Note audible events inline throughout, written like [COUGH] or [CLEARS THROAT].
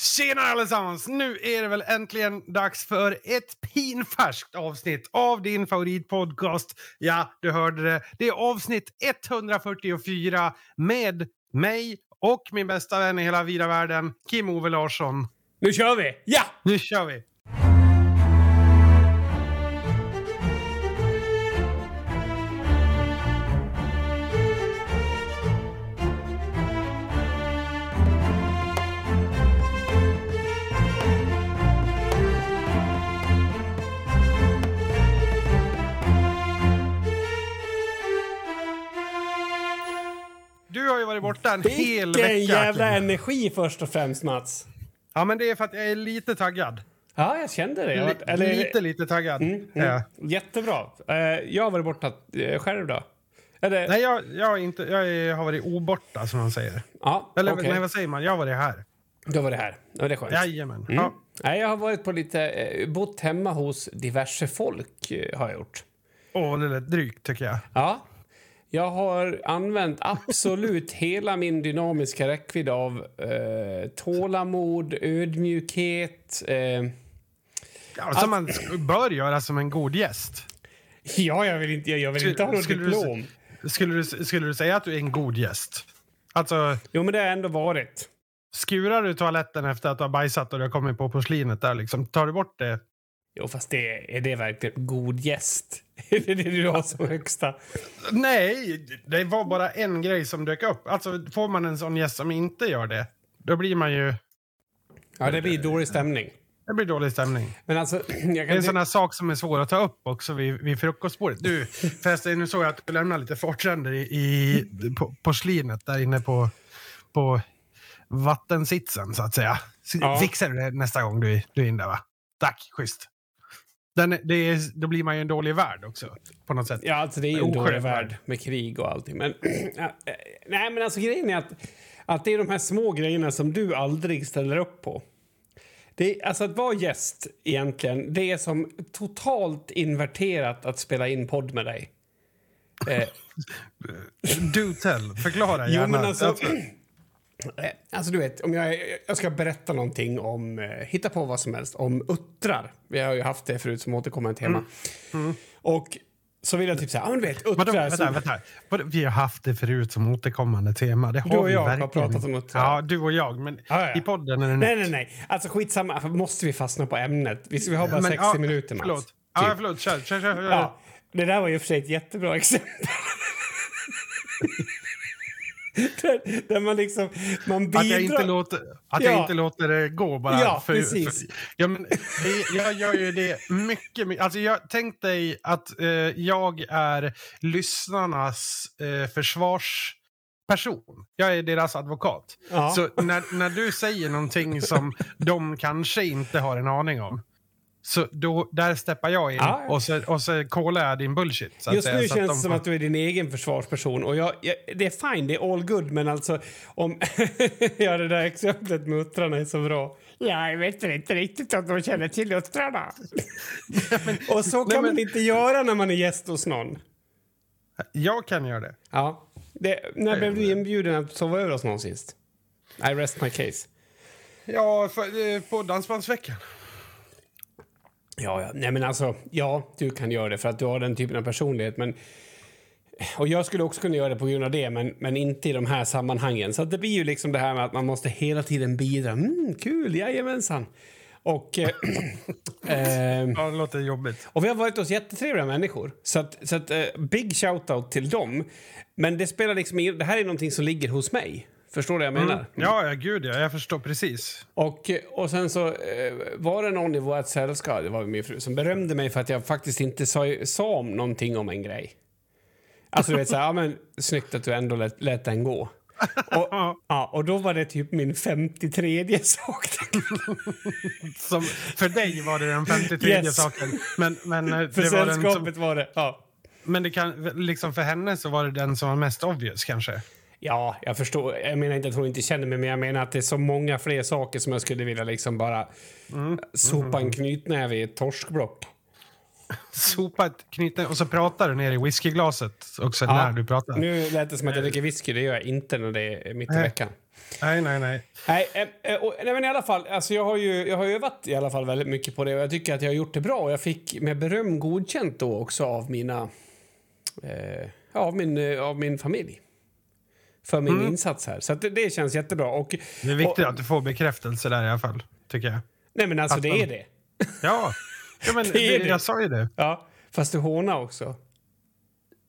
Tjena allesammans! Nu är det väl äntligen dags för ett pinfärskt avsnitt av din favoritpodcast. Ja, du hörde det. Det är avsnitt 144 med mig och min bästa vän i hela vida världen, Kim-Ove Larsson. Nu kör vi! Ja! Nu kör vi! Ju varit borta en hel vecka. Vilken jävla energi först och främst, Mats. Ja, men det är för att jag är lite taggad. Ja, jag kände det. Jag eller, lite, lite taggad. Mm, Ja. Jättebra. Eh, jag har varit borta eh, själv då. Eller, Nej, jag, jag, har inte, jag har varit oborta, som man säger. ja, Eller okej. nej, vad säger man? Jag har varit här. Då var det här. Ja, det är skönt. Jajamän. Mm. Ja. Nej, jag har varit på lite, eh, bott hemma hos diverse folk, har jag gjort. Åh, det lät drygt, tycker jag. Ja. Jag har använt absolut [LAUGHS] hela min dynamiska räckvidd av eh, tålamod, ödmjukhet. Eh, Ja, som man bör göra som en god gäst. ja, jag vill inte, jag vill inte ha något Skulle du- diplom. Skulle du, skulle du säga att du är en god gäst? Alltså, Jo, men det har jag ändå varit. skurar du toaletten efter att du har bajsat och du har kommit på porslinet där, liksom, tar du bort det? Jo, fast det, är det verkligen god gäst? [LAUGHS] Är det det du har som högsta? Nej, det var bara en grej som dök upp. Alltså, får man en sån gäst som inte gör det, då blir man ju... Ja, det blir dålig stämning. Det blir dålig stämning. Men alltså, [CLEARS THROAT] Det är en sån här sak som är svår att ta upp också vid, vid frukostbordet. Du, [LAUGHS] förresten, nu såg jag att du lämnade lite fartränder i, i på, porslinet där inne på, på vattensitsen, så att säga. Ja. Fixar du det nästa gång du, du är in där, va? Tack, schysst. Den, är- då blir man ju en dålig värld också, på något sätt. Ja, alltså det är ju en dålig värld. med krig och allting. Men, [CLEARS THROAT] eh, nej, men alltså grejen är att, att det är de här små grejerna som du aldrig ställer upp på. Det alltså att vara gäst egentligen, det är som totalt inverterat att spela in podd med dig. Eh, [LAUGHS] Do tell, förklara Jo, gärna. men alltså, alltså du vet, om jag, jag ska berätta någonting om, eh, hitta på vad som helst, om uttrar. Vi har ju haft det förut som återkommande tema. Och så vill jag typ säga, ja men du vet, Mm. Vadå, uttrar. vänta, som- vänta. Vi har haft det förut som återkommande tema. Det har Du och jag har verkligen. pratat om uttrar. Ja, du och jag. Men Ja, ja. i podden är det Nej, nytt. nej, nej. Alltså skitsamma. Måste vi fastna på ämnet? Vi, vi har bara Men, 60 ja, minuter, Mats. Förlåt. Typ. Ja, förlåt. Kör, kör. kör. Ja, det där var ju för sig ett jättebra exempel. [LAUGHS] [LAUGHS] där, där man liksom... Man bidrar... Att jag inte låter, att Ja. jag inte låter det gå bara. Ja, precis. För, ja, men, jag gör ju det mycket. mycket- Alltså, jag tänk dig att eh, jag är lyssnarnas eh, försvarsperson. Jag är deras advokat. Ja. Så när, när du säger någonting som de kanske inte har en aning om. Så då, där steppar jag in Ja. och så, och så kollar jag din bullshit. Just nu känns de det som att du är din egen försvarsperson. Och jag, jag, det är fine, det är all good, men alltså om... [LAUGHS] ja, det där exemplet med uttrarna är så bra. Ja, jag vet inte riktigt om de känner till uttrarna. [LAUGHS] och så kan Nej, men- man inte göra när man är gäst hos någon. Jag kan göra det. Ja. Det, när blev du inbjuden att sova över hos någon sist? I rest my case. Ja, för, eh, på Dansbandsveckan. Ja, ja. Nej, men alltså, ja, du kan göra det för att du har den typen av personlighet. Men, och jag skulle också kunna göra det på grund av det, men, men inte i de här sammanhangen. Så det blir ju liksom det här med att man måste hela tiden bidra. Mm, kul, jajamensan. Och, eh, [COUGHS] eh, Ja, det låter jobbigt. och vi har varit hos jättetrevliga människor. Så, att, så att, eh, big shout-out till dem. Men det spelar liksom Det här är någonting som ligger hos mig. Förstår du vad jag menar? Ja, ja, gud ja. Jag förstår precis. Och, och sen så eh, var det någon i vårt sällskap, det var min fru, som berömde mig för att jag faktiskt inte sa, sa om någonting om en grej. Alltså du vet såhär, ja men snyggt att du ändå lät, lät den gå. Och, [LAUGHS] ja, och då var det typ min 53 [LAUGHS] sak. Som, för dig var det den 53 Yes. saken. Men, men, eh, För det var den sällskapet som, var det. Ja. men det kan, liksom för henne så var det den som var mest obvious kanske. Ja, jag förstår. Jag menar inte att hon inte känner mig, men jag menar att det är så många fler saker som jag skulle vilja liksom bara sopa en knytnäve i ett torskblock. Sopa ett knyte och så pratar du ner i whiskyglaset också Ja. när du pratar. Nu lät det som att jag dricker whisky. Det gör jag inte när det är mitt i veckan. Nej, nej, nej. Nej, eh, eh, och, nej, men i alla fall, alltså jag har ju jag har övat i alla fall väldigt mycket på det och jag tycker att jag har gjort det bra. Och jag fick med beröm godkänt då också av mina, eh, av min, eh, av min familj. För min insats här. Så det, det känns jättebra. Och, Det är viktigt och, att du får bekräftelse där i alla fall, tycker jag. Nej men alltså att det man- är det. [LAUGHS] Ja, ja men [LAUGHS] Det är det, jag sa ju det. Ja, fast du hånar också.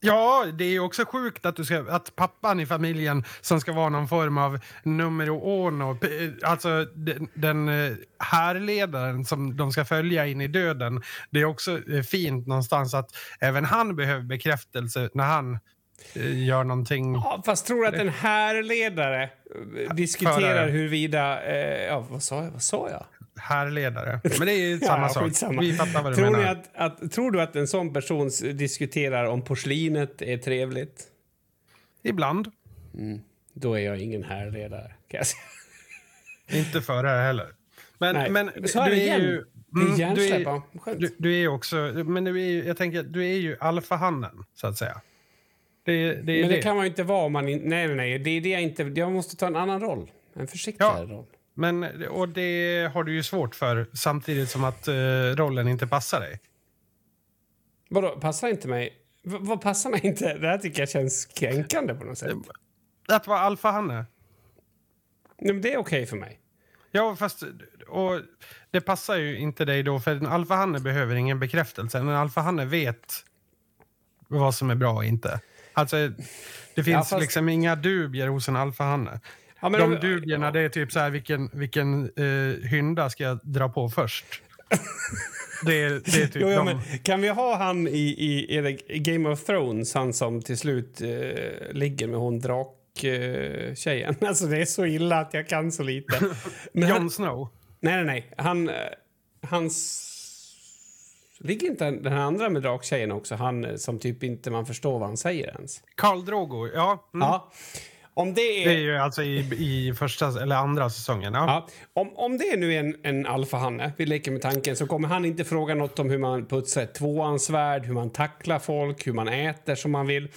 Ja, det är också sjukt att, du ska, att pappan i familjen som ska vara någon form av numero uno, alltså den, den eh, härledaren som de ska följa in i döden. Det är också eh, fint någonstans att även han behöver bekräftelse när han gör någonting. Ja, fast tror att en härledare eh, diskuterar Förare. huruvida... Eh, ja, vad sa jag? Vad sa jag? Härledare. Men det är ju [LAUGHS] samma Ja, sak. skitsamma. Vi fattar vad du tror, menar. att, att, tror du att en sån person diskuterar om porslinet är trevligt? Ibland. Då är jag ingen härledare, kan jag säga. [LAUGHS] Inte förare heller. Men, Nej, men så är du det är igen. ju... Det är Mm, du, är, du, du är också... Men du är ju, jag tänker, du är ju alfahannen, så att säga. Det, det Men det, det. kan man ju inte vara om man in, Nej, nej, nej. Det är det jag inte... Jag måste ta en annan roll. En försiktigare roll. Men, och det har du ju svårt för samtidigt som att eh, rollen inte passar dig. Vadå, passar inte mig? V vad passar mig inte? Det här tycker jag känns kränkande på något sätt. Att vara alfahanne. Nej, men det är okej för mig. Ja, fast och det passar ju inte dig då, för en alfahanne behöver ingen bekräftelse. En alfahanne vet vad som är bra och inte. Alltså, det finns fast- liksom inga dubier hos en alfahanne. Ja, men De dubierna, det är typ så här, vilken, vilken eh, hynda ska jag dra på först? [LAUGHS] det, är, det är typ Jo, ja, de... men kan vi ha han i, i, i Game of Thrones, han som till slut eh, ligger med hon draktjejen? Eh, [LAUGHS] alltså det är så illa att jag kan så lite. [LAUGHS] Men Jon Snow. nej, nej, nej. Han, eh, hans... Ligger inte den här andra med draktjejen också? Han eh, som typ inte man förstår vad han säger ens. Karl Drogo, ja. Mm. Ja. Om det är... Det är ju alltså i, i första eller andra säsongen. Ja. Ja, om, om det nu är en, en alfahanne, vi leker med tanken, så kommer han inte fråga något om hur man putsar ett tvåansvärd, hur man tacklar folk, hur man äter som man vill.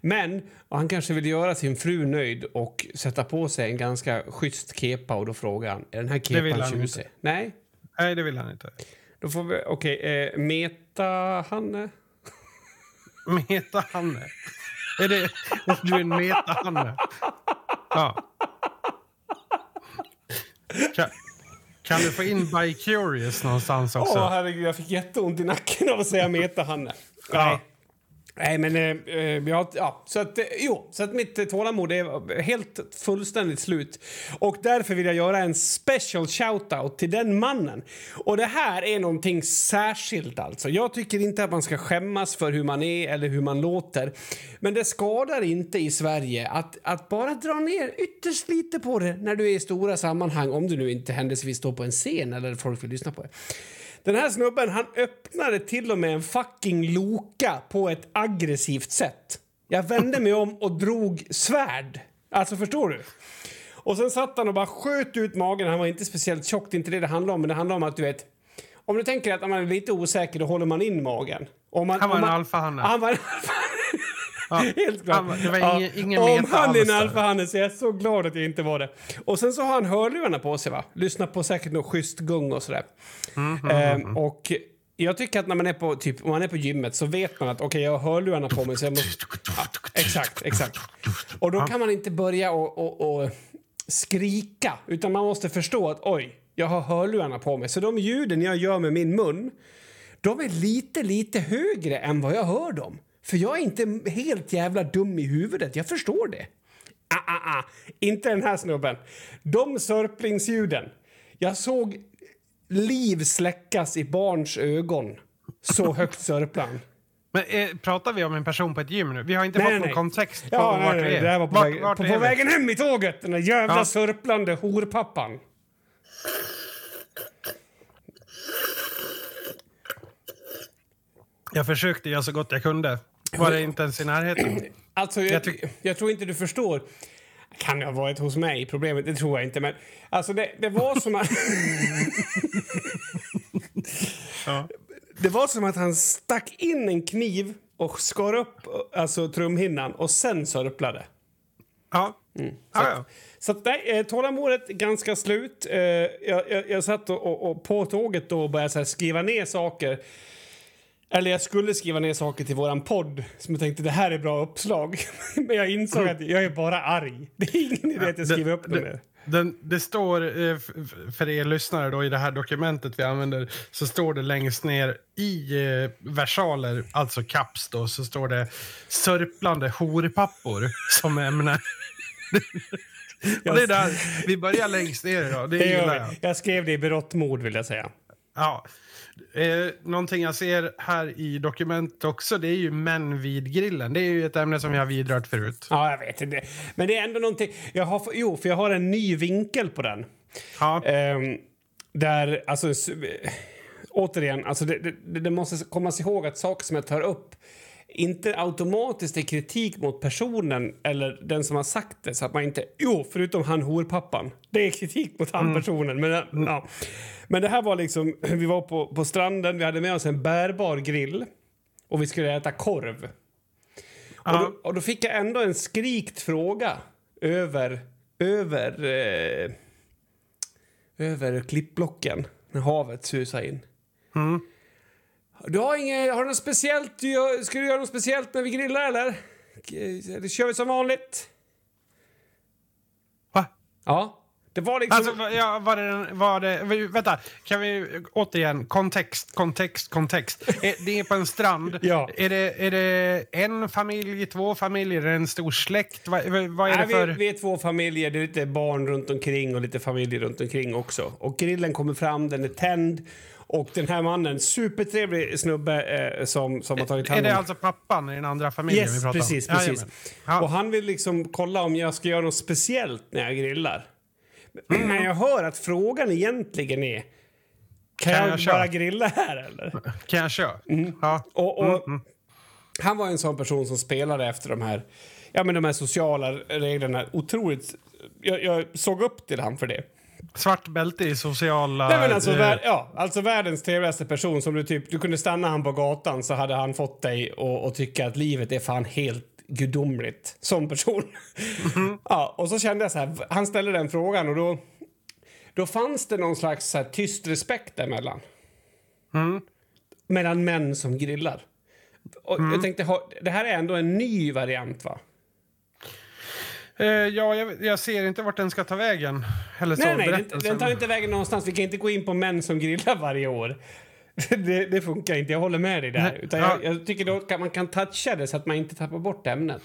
Men han kanske vill göra sin fru nöjd och sätta på sig en ganska schysst kepa och då frågar han, är den här kepan tjusig? Nej, Nej, det vill han inte. Då får vi, okej, eh, meta-hanne? [LAUGHS] Meta-Hanne. Är det, du är en meta-Hanne? Ja. Kan, kan du få in By Curious någonstans också? Åh herregud, jag fick jätteont i nacken av att säga meta-hanne. Ja. Nej. Men eh, eh ja, ja, så att, eh, jo, så att mitt eh, tålamod är helt fullständigt slut. Och därför vill jag göra en special shout-out till den mannen. Och det här är någonting särskilt alltså. Jag tycker inte att man ska skämmas för hur man är eller hur man låter. Men det skadar inte i Sverige att, att bara dra ner ytterst lite på det när du är i stora sammanhang, om du nu inte händelsevis står på en scen eller folk vill lyssna på det. Den här snubben han öppnade till och med en fucking Loka på ett aggressivt sätt. Jag vände mig om och drog svärd. Alltså, förstår du? Och sen satt han och bara sköt ut magen. Han var inte speciellt tjock, det är inte det det handlar om. Men det handlar om att du vet... Om du tänker att man är lite osäker, då håller man in magen. Man, Han var om en man, alfahanne. Han var en [LAUGHS] Helt klart. Han det var ingen- ingen Om han är en så är jag så glad att jag inte var det. Och sen så har han hörlurarna på sig va? Lyssnar på säkert något schysst gung och sådär. Mm, Ehm, och jag tycker att när man är på, typ, om man är på gymmet så vet man att okej, jag har hörlurarna på mig så jag måste... Ja, exakt, exakt. Och då kan man inte börja och, och, och skrika, utan man måste förstå att oj, jag har hörlurarna på mig. Så de ljuden jag gör med min mun, de är lite, lite högre än vad jag hör dem. För jag är inte helt jävla dum i huvudet, jag förstår det. Ah, ah, ah. Inte den här snubben. De sörplingsljuden. Jag såg liv släckas i barns ögon. Så högt sörplan. Men eh, pratar vi om en person på ett gym nu? Vi har inte fått någon kontext på Ja, vart nej, vi nej, är. det här var på, Vart- väg, vart på, på vägen hem i tåget. Den där jävla Ja. sörplande horpappan. Jag försökte göra så gott jag kunde. Var det inte ens i närheten? [CLEARS THROAT] Alltså, jag, Jag jag tror inte du förstår. Kan det ha varit hos mig? Problemet, det tror jag inte. Men alltså det, det var som att... [LAUGHS] Ja. Det var som att han stack in en kniv och skar upp alltså, trumhinnan och sen sörplade. Ja, Mm. Så, Ja, ja. så att, nej, eh, tålamodet ganska slut. Eh, jag, jag, jag satt och, och, på tåget då och började skriva ner saker. Eller jag skulle skriva ner saker till våran podd som jag tänkte det här är bra uppslag. [LAUGHS] Men jag insåg att jag är bara arg. Det är ingen idé att jag skriver upp det mer. Den, det står, eh, för er lyssnare då, i det här dokumentet vi använder, så står det längst ner i eh, versaler, alltså caps då, så står det sörplande horpappor [LAUGHS] som ämne. [LAUGHS] Och det är där, vi börjar längst ner idag, det Det gillar jag. Jag skrev det i berått mod vill jag säga. Ja. Eh, någonting jag ser här i dokumentet också, det är ju män vid grillen. Det är ju ett ämne som vi har vidrört förut. Ja, jag vet inte. Men det är ändå någonting. Jag har, jo, för jag har en ny vinkel på den. Ja. Ehm, där, alltså, återigen, alltså det, det, det måste komma sig ihåg att saker som jag tar upp inte automatiskt är kritik mot personen eller den som har sagt det. Så att man inte, jo, förutom han horpappan. Det är kritik mot han personen. Men, ja. men det här var liksom, vi var på, på stranden, vi hade med oss en bärbar grill och vi skulle äta korv. Och, Ja. då, och då fick jag ändå en skrikt fråga över, över, eh, över klippblocken när havet susade in. Mm. Du har inget, har du något speciellt, du gör, ska du göra något speciellt när vi grillar eller? Eller kör vi som vanligt? Va? Ja, det var liksom... Alltså, ja, var det, var det, vänta, kan vi återigen, kontext, kontext, kontext. Det är på en strand. [LAUGHS] Ja. Är, det, är det en familj, två familjer, är det en stor släkt? Vad vad är Nej, det för... vi, vi är två familjer, det är lite barn runt omkring och lite familjer runt omkring också. Och grillen kommer fram, den är tänd. Och den här mannen, supertrevlig snubbe eh, som, som har tagit hand Är om... det alltså pappan i den andra familjen vi Yes, pratar precis, om? precis. Jajamän. Ja. Och han vill liksom kolla om jag ska göra något speciellt när jag grillar. Men jag hör att frågan egentligen är... Kan, Kan jag, jag bara grilla här eller? Kan jag köra? Mm. Ja. Och, och Mm, Han var en sån person som spelade efter de här, ja, men de här sociala reglerna otroligt... Jag, jag såg upp till han för det. Svart bälte i sociala... Nej, men alltså, eh, vär, ja, alltså världens trevligaste person som du typ... Du kunde stanna han på gatan så hade han fått dig att tycka att livet är fan helt gudomligt som person. [LAUGHS] ja, och så kände jag så här, han ställde den frågan och då... Då fanns det någon slags så här, tyst respekt däremellan. Mm. Mellan män som grillar. Och Jag tänkte, det här är ändå en ny variant va? Eh, ja, jag, jag ser inte vart den ska ta vägen. Eller så, Nej, nej, den, den tar inte vägen någonstans. Vi kan inte gå in på män som grillar varje år. [LAUGHS] Det, det funkar inte, jag håller med dig där. Utan ja. jag, jag tycker då man kan toucha det så att man inte tappar bort ämnet.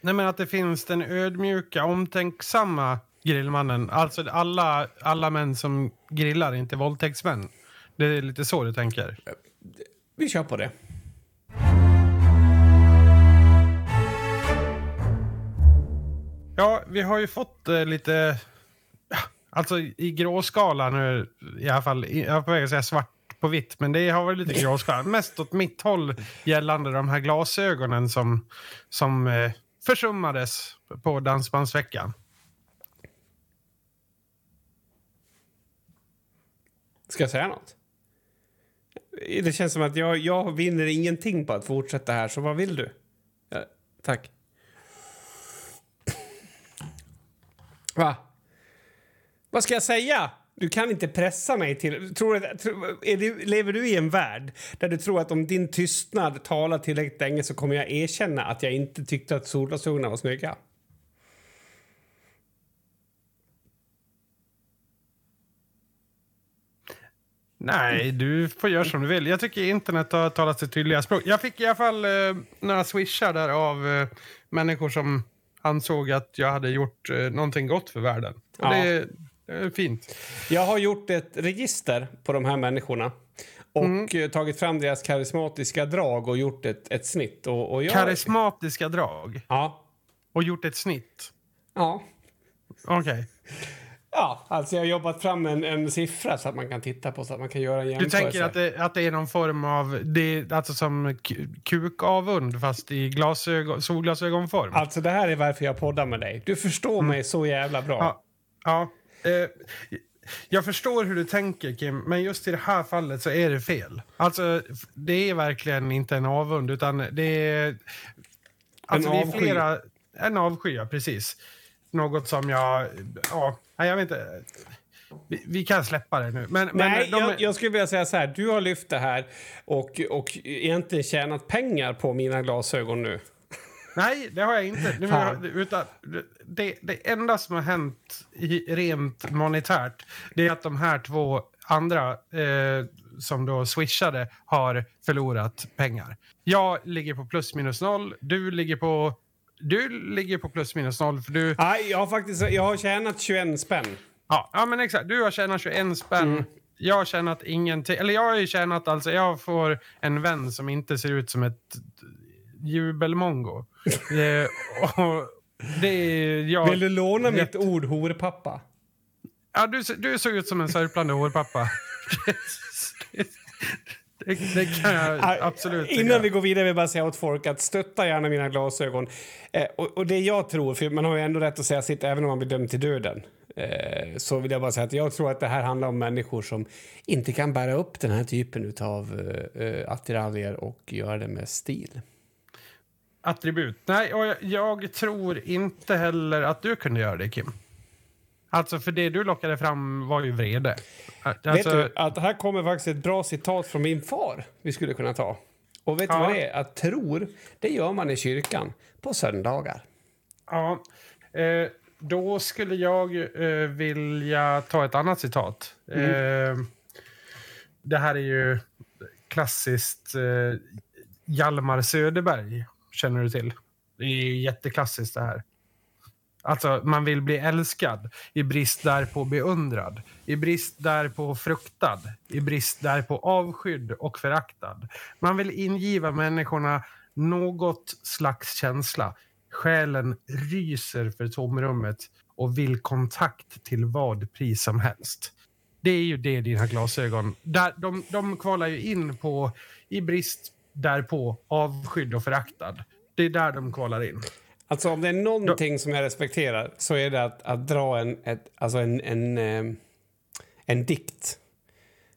Nej, men att det finns den ödmjuka, omtänksamma grillmannen. Alltså alla, alla män som grillar är inte våldtäktsmän. Det är lite så du tänker. Vi kör på det. Ja, vi har ju fått eh, lite... Alltså i gråskala nu i alla fall. Jag är på väg att säga svart på vitt, men det har varit lite gråskala. [LAUGHS] Mest åt mitt håll gällande de här glasögonen som, som eh, försummades på Dansbandsveckan. Ska jag säga något? Det känns som att jag, jag vinner ingenting på att fortsätta här, så vad vill du? Ja, tack. Va? Vad ska jag säga? Du kan inte pressa mig till... Tror, är du, lever du i en värld där du tror att om din tystnad talar tillräckligt länge så kommer jag erkänna att jag inte tyckte att solglasögonen var snygga? Nej, du får göra som du vill. Jag tycker internet har talat sitt tydliga språk. Jag fick i alla fall eh, några swishar där av eh, människor som ansåg att jag hade gjort eh, någonting gott för världen. Och Ja. det, det är fint. Jag har gjort ett register på de här människorna och eh, tagit fram deras karismatiska drag och gjort ett, ett snitt. Och, och jag, Karismatiska drag. Ja. Och gjort ett snitt. Ja. Okej. Ja, alltså jag har jobbat fram en, en siffra så att man kan titta på så att man kan göra en Du jämförelse. tänker att det, att det är någon form av, det, alltså som ku- kukavund fast i glasögon, solglasögonform? Alltså det här är varför jag poddar med dig. Du förstår mig så jävla bra. Ja. ja. Eh, jag förstår hur du tänker, Kim, men just i det här fallet så är det fel. Alltså, det är verkligen inte en avund, utan det är... Alltså, En avsky. flera... En avsky, ja, precis. Något som jag... Ja, jag vet inte. Vi, vi kan släppa det nu. Men, Nej, men de, jag, jag skulle vilja säga så här. Du har lyft det här och, och egentligen tjänat pengar på mina glasögon nu. Nej, det har jag inte. Nu, utan, det, det enda som har hänt i, rent monetärt det är att de här två andra eh, som då swishade har förlorat pengar. Jag ligger på plus minus noll. Du ligger på, du ligger på plus minus noll. För du, Nej, jag har faktiskt jag har tjänat 21 spänn. ja, ja, men exakt. Du har tjänat 21 spänn. Mm. Jag har tjänat ingenting. Eller jag har ju tjänat alltså. Jag får en vän som inte ser ut som ett jubelmongo. [LAUGHS] eh, och det är jag. Vill du låna Rätt. mitt ord horpappa? Ja, du, ser- du såg ut som en sörplande hårpappa. [LAUGHS] det, det kan jag absolut tycka. Innan vi går vidare vill jag bara säga åt folk att stötta gärna mina glasögon. Eh, och, och det jag tror, för man har ju ändå rätt att säga sitt även om man blir dömd till döden. Eh, så vill jag bara säga att jag tror att det här handlar om människor som inte kan bära upp den här typen av eh, eh, attiraljer och göra det med stil. Attribut. Nej, och jag, jag tror inte heller att du kunde göra det, Kim. Alltså, för det du lockade fram var ju vrede. Alltså, vet du att här kommer faktiskt ett bra citat från min far vi skulle kunna ta. Och vet du Ja. vad det är? Att tror, det gör man i kyrkan på söndagar. Ja, eh, då skulle jag eh, vilja ta ett annat citat. Eh, det här är ju klassiskt eh, Hjalmar Söderberg, känner du till? Det är ju jätteklassiskt det här. Alltså, man vill bli älskad, i brist därpå beundrad, i brist därpå fruktad, i brist därpå avskydd och föraktad. Man vill ingiva människorna något slags känsla. Själen ryser för tomrummet och vill kontakt till vad pris som helst. Det är ju det dina glasögon... Där, de, de kvalar ju in på, i brist därpå, avskydd och föraktad. Det är där de kvalar in. Alltså om det är någonting som jag respekterar så är det att, att dra en, ett, alltså en, en, eh, en dikt.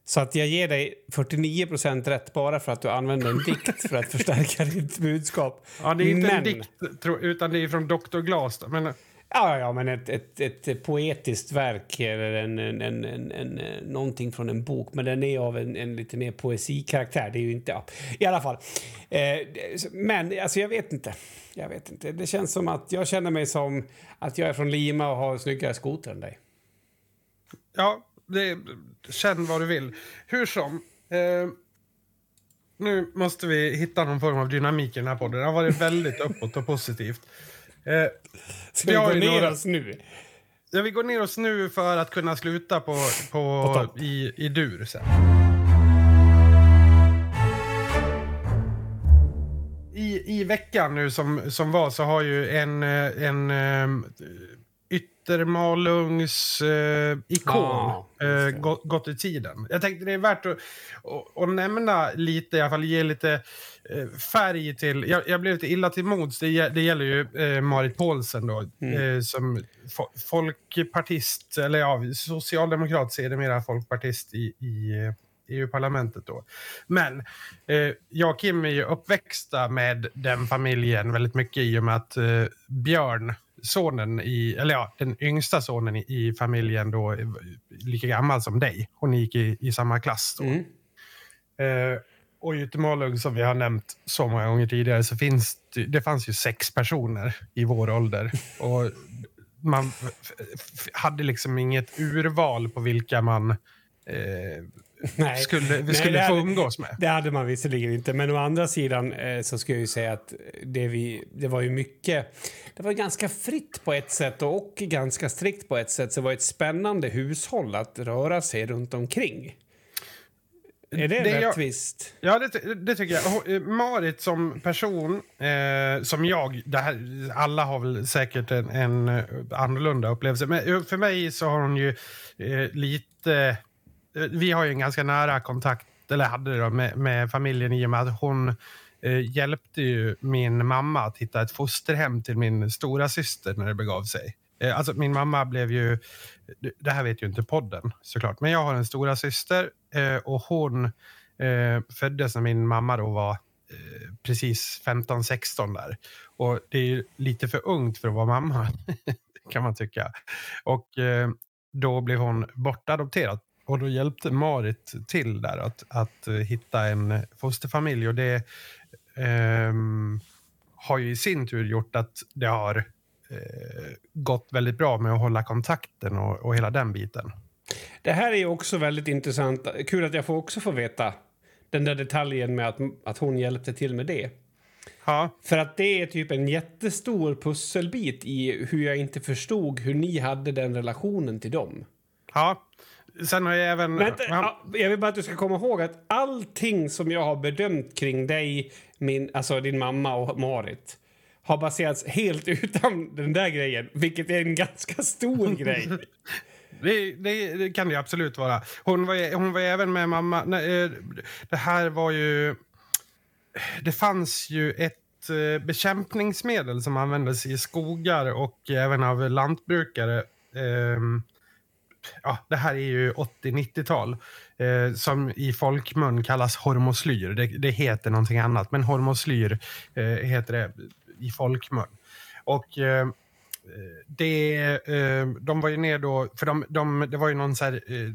Så att jag ger dig 49 rätt bara för att du använder en dikt för att förstärka [LAUGHS] ditt budskap. Ja, det är inte en Men- dikt, tro, utan det är från Dr. Glas. Men, Ja, ja, men ett, ett, ett poetiskt verk eller en, en, en, en, en, eh, någonting från en bok. Men den är av en, en lite mer poesikaraktär. Det är ju inte... Ja. I alla fall. Eh, men alltså, jag vet inte. Jag vet inte. Det känns som att jag känner mig som att jag är från Lima och har snyggare skoter än dig. ja, det, känn vad du vill. Hur som. Eh, nu måste vi hitta någon form av dynamik i den här podden. Det har varit väldigt uppåt och positivt. Eh, Ska Vi gå ner några- oss nu? ja, vi går ner oss nu för att kunna sluta på, på, På i, i dur sen. I, I veckan nu som, som var så har ju en, eh, en Yttermalungs eh, ikon Ja, just eh, gått, gått i tiden. Jag tänkte det är värt att, att, att nämna lite, i alla fall ge lite eh, färg till... Jag, jag blev lite illa till mods. Det, det gäller ju eh, Marit Paulsen då, Mm. eh, som fo- folkpartist, eller ja, socialdemokrat ser det mera folkpartist i, i eh, EU-parlamentet då. Men eh, jag och Kim är ju uppväxta med den familjen väldigt mycket i och med att eh, Björn, sonen i, eller ja, den yngsta sonen i, i familjen då, är lika gammal som dig. Hon gick i, i samma klass då. Mm. Eh, och i Yttermalung, som vi har nämnt så många gånger tidigare, så finns det, det fanns ju sex personer i vår ålder. [LAUGHS] Och man hade liksom inget urval på vilka man eh, Nej. skulle, Nej, skulle få hade- umgås med. Det hade man visserligen inte, men å andra sidan eh, så ska jag ju säga att det, vi, det var ju mycket... Det var ganska fritt på ett sätt och ganska strikt på ett sätt. Så det var ett spännande hushåll att röra sig runt omkring. Är det, Det jag- rättvist? Ja, det, det tycker jag. Eh, Marit som person, eh, som jag, här, alla har väl säkert en, en eh, annorlunda upplevelse. Men eh, för mig så har hon ju eh, lite... Eh, vi har ju en ganska nära kontakt, eller hade det då, med, med familjen i och med att hon eh, hjälpte ju min mamma att hitta ett fosterhem till min stora syster när det begav sig. Eh, alltså min mamma blev ju, det här vet ju inte podden såklart, men jag har en stora syster eh, och hon eh, föddes när min mamma då var eh, precis 15-16 där. Och det är ju lite för ungt för att vara mamma. [LAUGHS] kan man tycka. Och eh, då blev hon bortadopterad. Och då hjälpte Marit till där att, att uh, hitta en fosterfamilj. Och det um, har ju i sin tur gjort att det har uh, gått väldigt bra med att hålla kontakten och, och hela den biten. Det här är också väldigt intressant. Kul att jag får också få veta den där detaljen med att, att hon hjälpte till med det. Ja. För att det är typ en jättestor pusselbit i hur jag inte förstod hur ni hade den relationen till dem. Ja. Sen har jag även... Vänta, ja. Jag vill bara att du ska komma ihåg att allting som jag har bedömt kring dig, min, alltså din mamma och Marit har baserats helt [LAUGHS] utan den där grejen, vilket är en ganska stor [LAUGHS] grej. Det, det, det, kan det absolut vara. Hon var, hon var även med mamma... Nej, det här var ju... Det fanns ju ett eh, bekämpningsmedel som användes i skogar och även av lantbrukare. Um, ja, det här är ju 80-90-tal. Eh, som i folkmun kallas hormoslyr. Det, det, heter någonting annat, men hormoslyr eh, heter det i folkmun. Och eh, det, eh, de var ju ner då, för de, de, det var ju någon så här eh,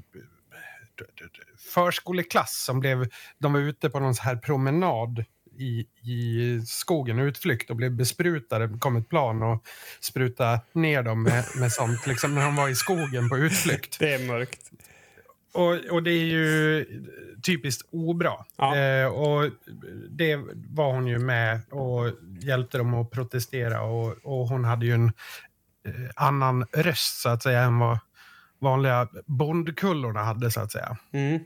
förskoleklass som blev, de var ute på någon så här promenad i, i skogen, utflykt och blev besprutade. Det kom ett plan och spruta ner dem med, med sånt liksom, när de var i skogen på utflykt. Det är mörkt. Och, och det är ju typiskt obra. Ja. Eh, och det var hon ju med och hjälpte dem att protestera. Och, och hon hade ju en eh, annan röst så att säga än vad vanliga bondkullorna hade så att säga. Mm.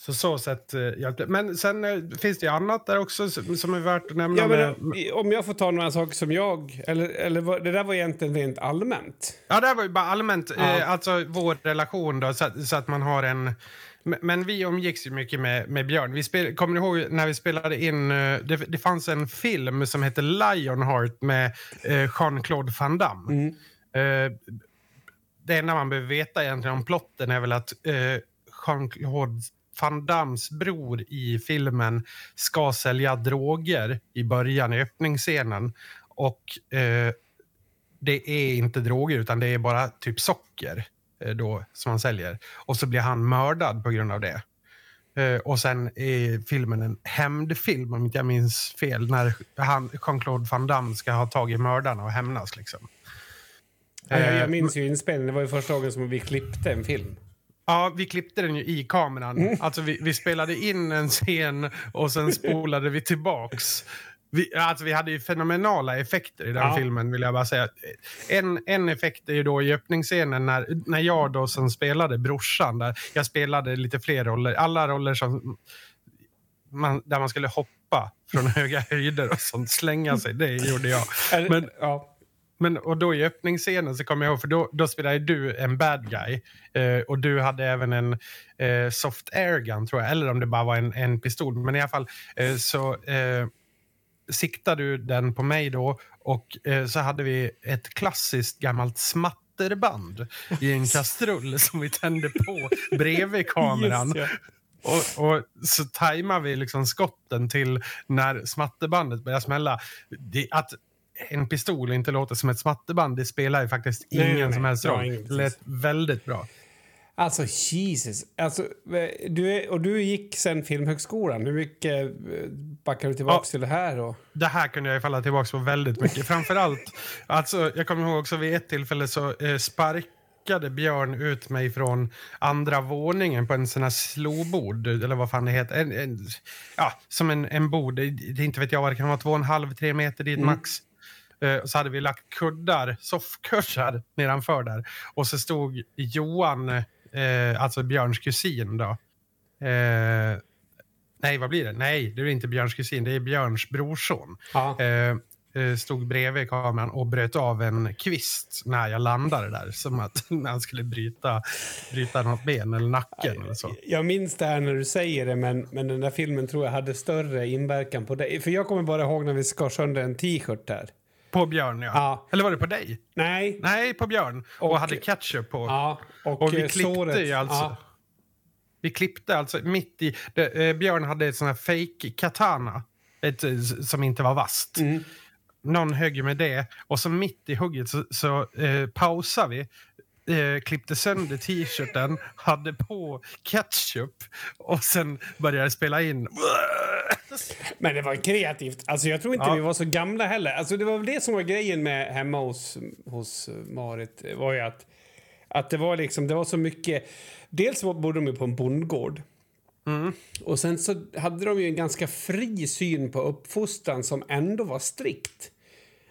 Så så sätt eh, hjälpte. Men sen eh, finns det ju annat där också som, är värt att nämna. Ja, men, om jag får ta några saker som jag... Eller, eller det där var egentligen rent allmänt. Ja, det här var ju bara allmänt, Ja. eh, alltså vår relation då, så, att- så att man har en... Men- vi umgicks ju mycket med, med Björn. Vi spel, kommer ni ihåg när vi spelade in... Det, det fanns en film som hette Lionheart med Jean-Claude Van Damme. Mm. Det enda man behöver veta egentligen om plotten är väl att Jean-Claude Van Dammes bror i filmen ska sälja droger i början i öppningsscenen. Och eh, det är inte droger utan det är bara typ socker eh, då som han säljer. Och så blir han mördad på grund av det. Eh, och sen är filmen en hämndfilm om inte jag minns fel när han, Jean-Claude Van Damme ska ha tag i mördarna och hämnas liksom. Ja, jag, Eh, jag minns ju inspelningen. Det var ju första gången som vi klippte en film. Ja, vi klippte den ju i kameran. Alltså vi, vi spelade in en scen och sen spolade vi tillbaks. Vi, alltså vi hade ju fenomenala effekter i den Ja. filmen vill jag bara säga. En, en effekt är ju då i öppningsscenen när, när jag då som spelade brorsan, där jag spelade lite fler roller. Alla roller som man, där man skulle hoppa från [LAUGHS] höga höjder och sånt, slänga sig, det gjorde jag. Men- ja. Men, och då i öppningsscenen så kommer jag ihåg, för då, då spelade du en bad guy. Eh, och du hade även en eh, soft airgun tror jag, eller om det bara var en, en pistol. Men i alla fall eh, så eh, siktade du den på mig då och eh, så hade vi ett klassiskt gammalt smatterband i en [LAUGHS] kastrull som vi tände på bredvid kameran. Just, Och, och så tajmar vi liksom skotten till när smatterbandet börjar smälla. Det, att en pistol inte låter som ett smatterband, det spelar ju faktiskt ingen nej, nej. som helst roll. det lät väldigt bra. Alltså, Jesus. Alltså, du, är, och du gick sen Filmhögskolan. Hur mycket eh, backar du tillbaka Ja. till det här? Och? Det här kunde jag falla tillbaka på väldigt mycket. Framförallt, [LAUGHS] alltså, jag kommer ihåg också vid ett tillfälle så eh, sparkade Björn ut mig från andra våningen på en sån här slobord, eller vad fan det heter. En, en, ja, som en, en bord. Det, det inte vet jag vad det kan vara, två och en halv, tre meter dit Mm. max. Eh, så hade vi lagt kuddar, soffkuddar nedanför där. Och så stod Johan, eh, alltså Björns kusin då. Eh, nej, vad blir det? Nej, det är inte Björns kusin, det är Björns brorson. Ja. Stod bredvid kameran och bröt av en kvist när jag landade där. Som att [LAUGHS] han skulle bryta, bryta något ben eller nacken eller så. Jag minns det här när du säger det, men, men den där filmen tror jag hade större inverkan på dig. För jag kommer bara ihåg när vi skar sönder en t-shirt där. På Björn, ja. Ja. Eller var det på dig? Nej. Nej, på Björn. Och, Och- hade ketchup på. Ja. Och, Och vi eh, klippte såret- ju alltså. Ja. Vi klippte alltså mitt i... Det, eh, Björn hade ett sån här fake katana. Ett, eh, som inte var vasst. Mm. någon högg med det och så mitt i hugget så, så eh, pausar vi. Eh, klippte sönder t-shirten, [LAUGHS] hade på ketchup och sen började spela in. [LAUGHS] Men det var kreativt. Alltså jag tror inte Ja. vi var så gamla heller. Alltså det var väl det som var grejen med hemma hos, hos Marit. var ju att, att det var liksom, det var så mycket... Dels bodde de ju på en bondgård. Och sen så hade de ju en ganska fri syn på uppfostran som ändå var strikt.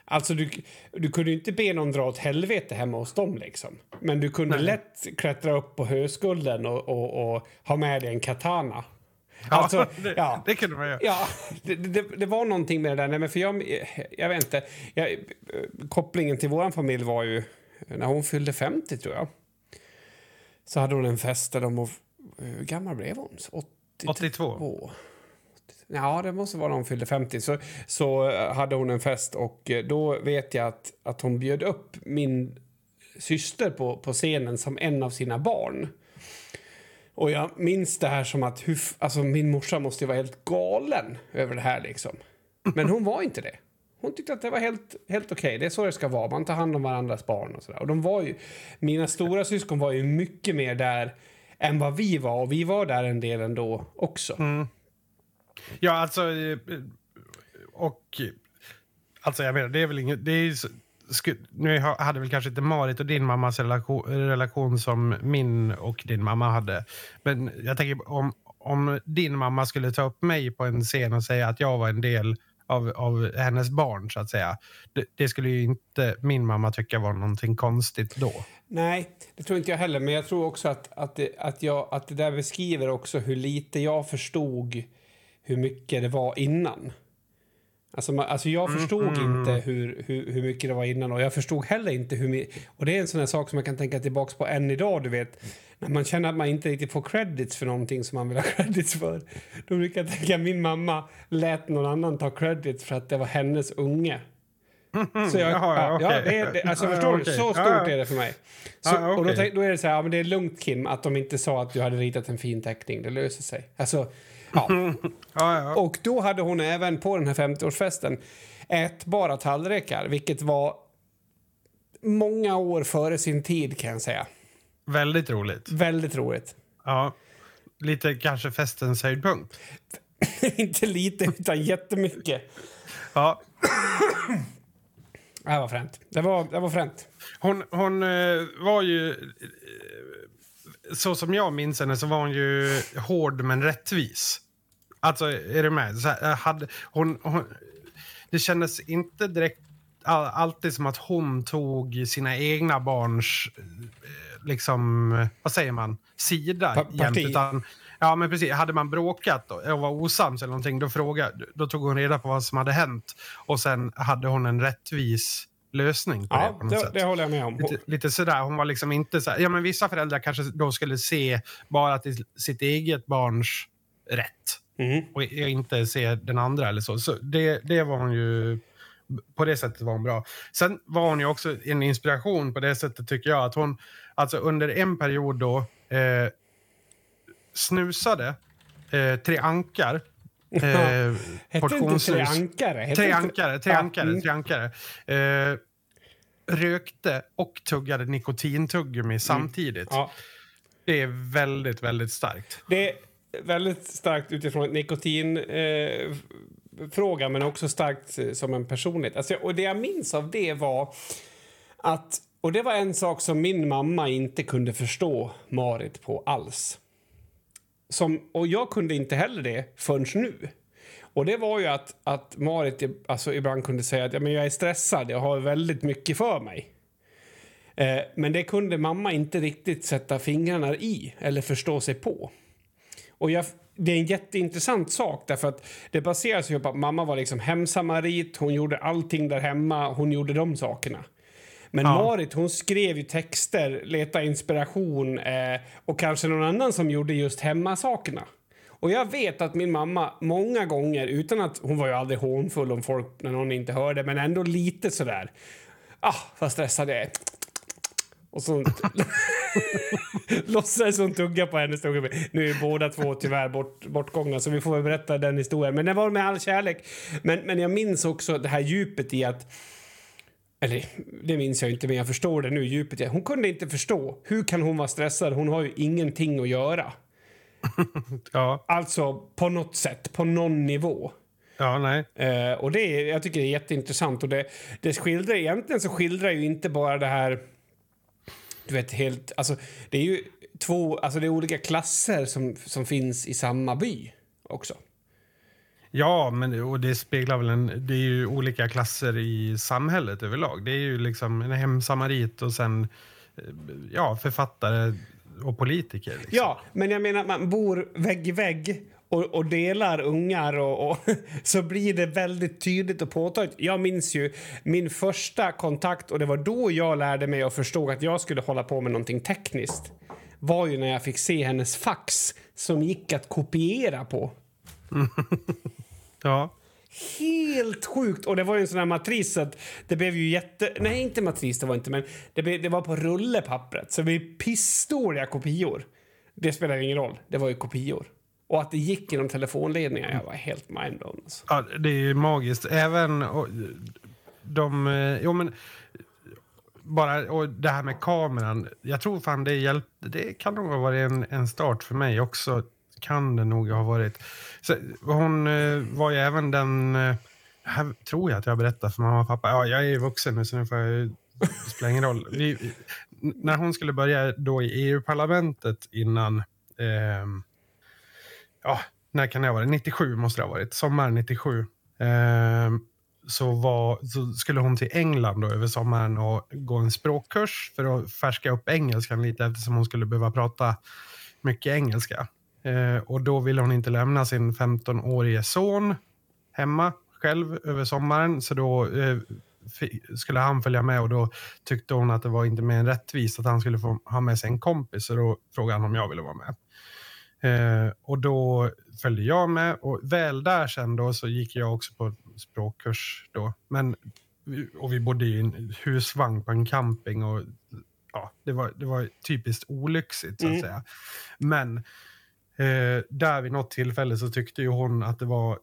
Alltså du, du kunde inte be någon dra åt helvete hemma hos dem liksom. Men du kunde lätt klättra upp på höskulden och, och, och ha med dig en katana. Alltså, det, ja. det kunde man göra. Ja, det, det, det var någonting med det där. Nej, men för jag, jag vet inte. Jag, kopplingen till vår familj var ju när hon fyllde 50, tror jag. Så hade hon en fest där de... Hur gammal blev hon? 82? 82. Ja, det måste vara när hon fyllde 50. Så, så hade hon en fest och eh, då vet jag att, att hon bjöd upp min syster på, på scenen som en av sina barn. Och jag minns det här som att hur, alltså min morsa måste ju vara helt galen över det här liksom. Men hon var inte det. Hon tyckte att det var helt, helt okej. Det är så det ska vara. Man tar hand om varandras barn och sådär. Och de var ju, mina stora syskon var ju mycket mer där än vad vi var. Och vi var där en del ändå också. Mm. Ja, alltså... Eh, och... Alltså, jag menar, det är väl inget... Det är, så- nu hade väl kanske inte Marit och din mammas relation, relation som min och din mamma hade. Men jag tänker om, om din mamma skulle ta upp mig på en scen och säga att jag var en del av, av hennes barn, så att säga. Det, det skulle ju inte min mamma tycka var någonting konstigt då. Nej, det tror inte jag heller. Men jag tror också att, att, det, att, jag, att det där beskriver också hur lite jag förstod hur mycket det var innan. Alltså, man, alltså jag förstod inte hur, hur, hur mycket det var innan och jag förstod heller inte hur. Och det är en sån här sak som man kan tänka tillbaka på än idag, du vet. När man känner att man inte riktigt får credits för någonting som man vill ha [LAUGHS] credits för. Då brukar jag tänka att min mamma lät någon annan ta credits för att det var hennes unge. Så jag, Jaha, [LAUGHS] ja, ja, ja, det, alltså förstår du? Så stort ja. är det för mig. Så, Ja, Och då, då är det så här, ja, men det är lugnt Kim att de inte sa att du hade ritat en fin teckning. Det löser sig. Alltså, ja. [LAUGHS] Ja, ja. Och då hade hon även på den här 50-årsfesten ätbara tallrikar, vilket var många år före sin tid kan jag säga. Väldigt roligt. Väldigt roligt. Ja. Lite kanske festens höjdpunkt. [LAUGHS] Inte lite, utan jättemycket. Ja. Det var fränt. Det var, det var fränt. Hon, hon eh, var ju... Så som jag minns henne så var hon ju hård men rättvis. Alltså, är du med? Så här, eh, hade, hon, hon, det kändes inte direkt all, alltid som att hon tog sina egna barns, eh, liksom, vad säger man, sida Pa- jämt. Utan, ja, men precis. Hade man bråkat och och var osams eller någonting, då, frågade, då tog hon reda på vad som hade hänt. Och sen hade hon en rättvis lösning på det Ja, på något det, sätt. det håller jag med om. Lite, lite sådär. Hon var liksom inte så här, Ja, men vissa föräldrar kanske då skulle se bara till sitt eget barns rätt Mhm. och inte se den andra eller så. så det, det var hon ju... På det sättet var hon bra. Sen var hon ju också en inspiration på det sättet tycker jag. Att hon alltså under en period då eh, snusade eh, tre ankar. Eh, tre portionssnus. ankare? Hette inte- ankare, tre Ja, ankare, mm. tre ankare. Eh, rökte och tuggade nikotintuggummi samtidigt. Ja. Det är väldigt, väldigt starkt. Det är väldigt starkt utifrån ett nikotinfråga eh, fråga, men också starkt eh, som en personlighet. Alltså, och det jag minns av det var att... Och det var en sak som min mamma inte kunde förstå Marit på alls. Som, och jag kunde inte heller det förrän nu. Och det var ju att, att Marit alltså, ibland kunde säga att ja, men jag är stressad, jag har väldigt mycket för mig. Eh, men det kunde mamma inte riktigt sätta fingrarna i eller förstå sig på. Och jag, det är en jätteintressant sak därför att det baseras ju på att mamma var liksom hemsamarit, hon gjorde allting där hemma, hon gjorde de sakerna. Men Ja. Marit hon skrev ju texter, letade inspiration eh, och kanske någon annan som gjorde just hemmasakerna. Och jag vet att min mamma många gånger, utan att hon var ju aldrig hånfull om folk när någon inte hörde, men ändå lite sådär. Ah, vad stressad jag är. Och så [LAUGHS] Låtsades hon tugga på hennes tunga. Nu är båda två tyvärr bort, bortgångna så vi får väl berätta den historien. Men det var med all kärlek. Men, men jag minns också det här djupet i att eller det minns jag inte, men jag förstår det nu. Djupet. Hon kunde inte förstå. Hur kan hon vara stressad? Hon har ju ingenting att göra. [LAUGHS] Ja, Alltså på något sätt, på någon nivå. ja nej. Eh, och det är, jag tycker det är jätteintressant. Och det, det skildrar, egentligen så skildrar ju inte bara det här... Du vet, helt... Alltså, det är ju två... Alltså det är olika klasser som, som finns i samma by också. Ja, men och det speglar väl en... Det är ju olika klasser i samhället överlag. Det är ju liksom en hemsamarit och sen eh, ja, författare och politiker. Liksom. Ja, men jag menar man bor vägg i vägg och, och delar ungar och, och [LAUGHS] så blir det väldigt tydligt och påtagligt. Jag minns ju min första kontakt och det var då jag lärde mig och förstod att jag skulle hålla på med någonting tekniskt. Var ju när jag fick se hennes fax som gick att kopiera på. [LAUGHS] Ja. Helt sjukt! Och det var ju en sån här matris så att det blev ju jätte... Nej, inte matris, det var inte, men det, blev, det var på rullepappret. Så det blev pissdåliga kopior. Det spelar ingen roll, det var ju kopior. Och att det gick genom telefonledningar, jag var helt mindblown. Alltså. ja, det är ju magiskt. Även och, de... eh, Jo, men bara och det här med kameran. Jag tror fan det hjälpte. Det kan nog ha varit en, en start för mig också. Kan det nog ha varit. Så, hon eh, var ju även den... Eh, här tror jag att jag berättar för mamma och pappa. Ja, jag är ju vuxen nu så nu får jag. Det spelar ingen roll. Vi, när hon skulle börja då i EU-parlamentet innan... Eh, ja, när kan det ha varit? 97 måste det ha varit. Sommaren 97. Eh, så, var, så skulle hon till England då över sommaren och gå en språkkurs för att färska upp engelskan lite eftersom hon skulle behöva prata mycket engelska. Eh, och då ville hon inte lämna sin 15-årige son hemma själv över sommaren. Så då eh, skulle han följa med och då tyckte hon att det var inte mer än rättvist att han skulle få ha med sig en kompis. Så då frågade han om jag ville vara med. Eh, och då följde jag med och väl där sen då så gick jag också på språkkurs då. Men, och vi bodde i en husvagn på en camping och ja, det var, det var typiskt olyxigt så att Mm. säga. Men eh, där vid något tillfälle så tyckte ju hon att det var,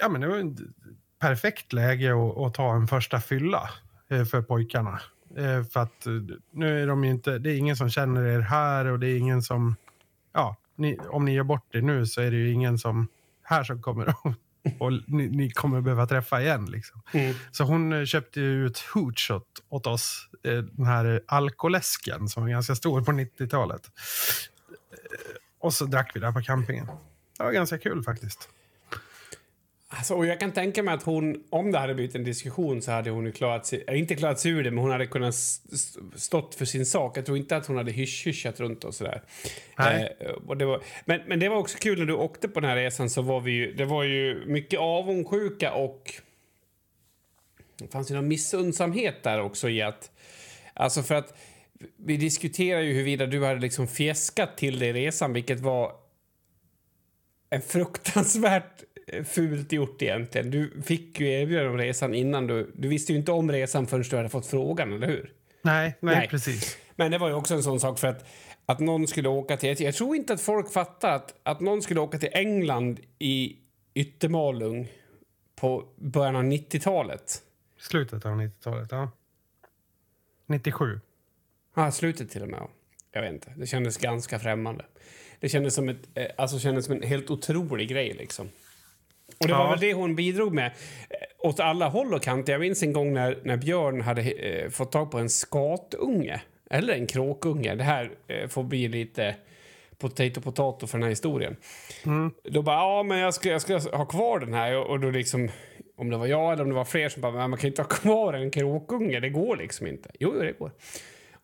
ja men det var en perfekt läge att, att ta en första fylla eh, för pojkarna. Eh, för att eh, nu är de ju inte, det är ingen som känner er här och det är ingen som, ja, ni, om ni gör bort det nu så är det ju ingen som här som kommer [LAUGHS] och ni, ni kommer behöva träffa igen. Liksom. Mm. Så hon eh, köpte ju ut Hootshot åt oss. eh, Den här alkoläsken som var ganska stor på 90-talet. Eh, Och så drack vi där på campingen. Det var ganska kul faktiskt. Alltså, och jag kan tänka mig att hon, om det hade blivit en diskussion så hade hon ju klarat sig, äh, inte klarat sig ur det, men hon hade kunnat stått för sin sak. Jag tror inte att hon hade hysch-hyschat runt och sådär. Nej. Eh, och det var, men, men det var också kul när du åkte på den här resan så var vi ju, det var ju mycket avundsjuka och det fanns ju någon missundsamhet där också i att, alltså för att vi diskuterar ju huruvida du hade liksom fjäskat till dig resan, vilket var en fruktansvärt eh, fult gjort egentligen. Du fick ju erbjudande om resan innan du... Du visste ju inte om resan förrän du hade fått frågan, eller hur? Nej, nej, Nej. precis. Men det var ju också en sån sak för att, att någon skulle åka till... Jag tror inte att folk fattar att, att någon skulle åka till England i Yttermalung på början av 90-talet. Slutet av 90-talet, ja. 97. Ja, slutet till och med. ja. Jag vet inte. Det kändes ganska främmande. Det kändes som, ett, eh, alltså kändes som en helt otrolig grej. Liksom. Och det var Ja. väl det hon bidrog med eh, åt alla håll och kanter. Jag minns en gång när, när Björn hade eh, fått tag på en skatunge. Eller en kråkunge. Det här eh, får bli lite potato potato för den här historien. Då bara, ja men jag ska, jag ska ha kvar den här. Och, och då liksom, om det var jag eller om det var fler som bara, man kan inte ha kvar en kråkunge. Det går liksom inte. Jo, jo, det går.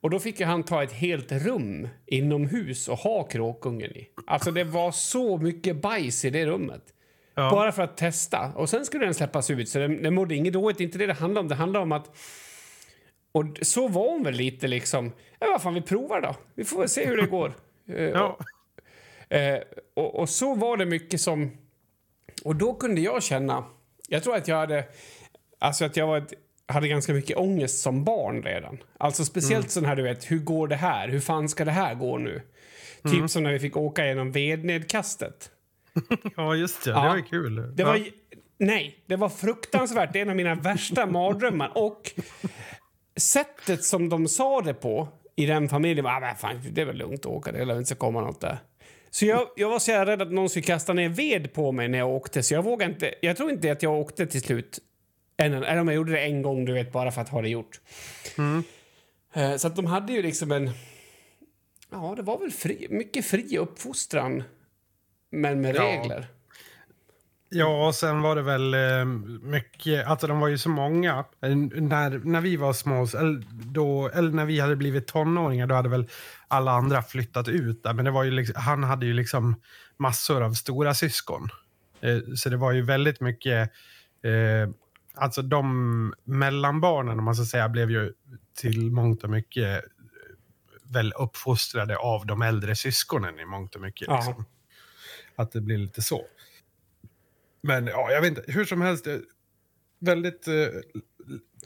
Och då fick han ta ett helt rum inomhus och ha kråkungen i. Alltså det var så mycket bajs i det rummet. Ja. Bara för att testa. Och sen skulle den släppas ut. Så den, den mådde inget dåligt. Det är inte det det handlar om. Det handlar om att... Och så var hon väl lite liksom... Ja, vad fan, vi provar då. Vi får väl se hur det går. [LAUGHS] Ja. Eh, och, och så var det mycket som... Och då kunde jag känna... Jag tror att jag hade... Alltså att jag var ett hade ganska mycket ångest som barn redan. Alltså speciellt mm. sån här, du vet, hur går det här? Hur fan ska det här gå nu? Typ mm. som när vi fick åka genom vednedkastet. [LAUGHS] ja, just det. Ja. Det var kul. Det var, nej, det var fruktansvärt. Det är en av mina värsta mardrömmar. Och sättet som de sa det på i den familjen var ah, fan, det är väl lugnt att åka, det lär inte komma något där. Så jag, jag var så rädd att någon skulle kasta ner ved på mig när jag åkte så jag vågade inte. Jag tror inte att jag åkte till slut. Eller om jag gjorde det en gång, du vet, bara för att ha det gjort. Mm. Eh, så att de hade ju liksom en... Ja, det var väl fri, mycket fri uppfostran, men med ja. regler. Ja, och sen var det väl eh, mycket, alltså de var ju så många. När, när vi var små, eller, då, eller när vi hade blivit tonåringar, då hade väl alla andra flyttat ut där. Men det var ju liksom, han hade ju liksom massor av stora syskon. Eh, så det var ju väldigt mycket, eh, alltså de mellanbarnen om man ska säga, blev ju till mångt och mycket väl uppfostrade av de äldre syskonen i mångt och mycket. Liksom. Att det blir lite så. Men ja, jag vet inte. Hur som helst. Väldigt... Uh,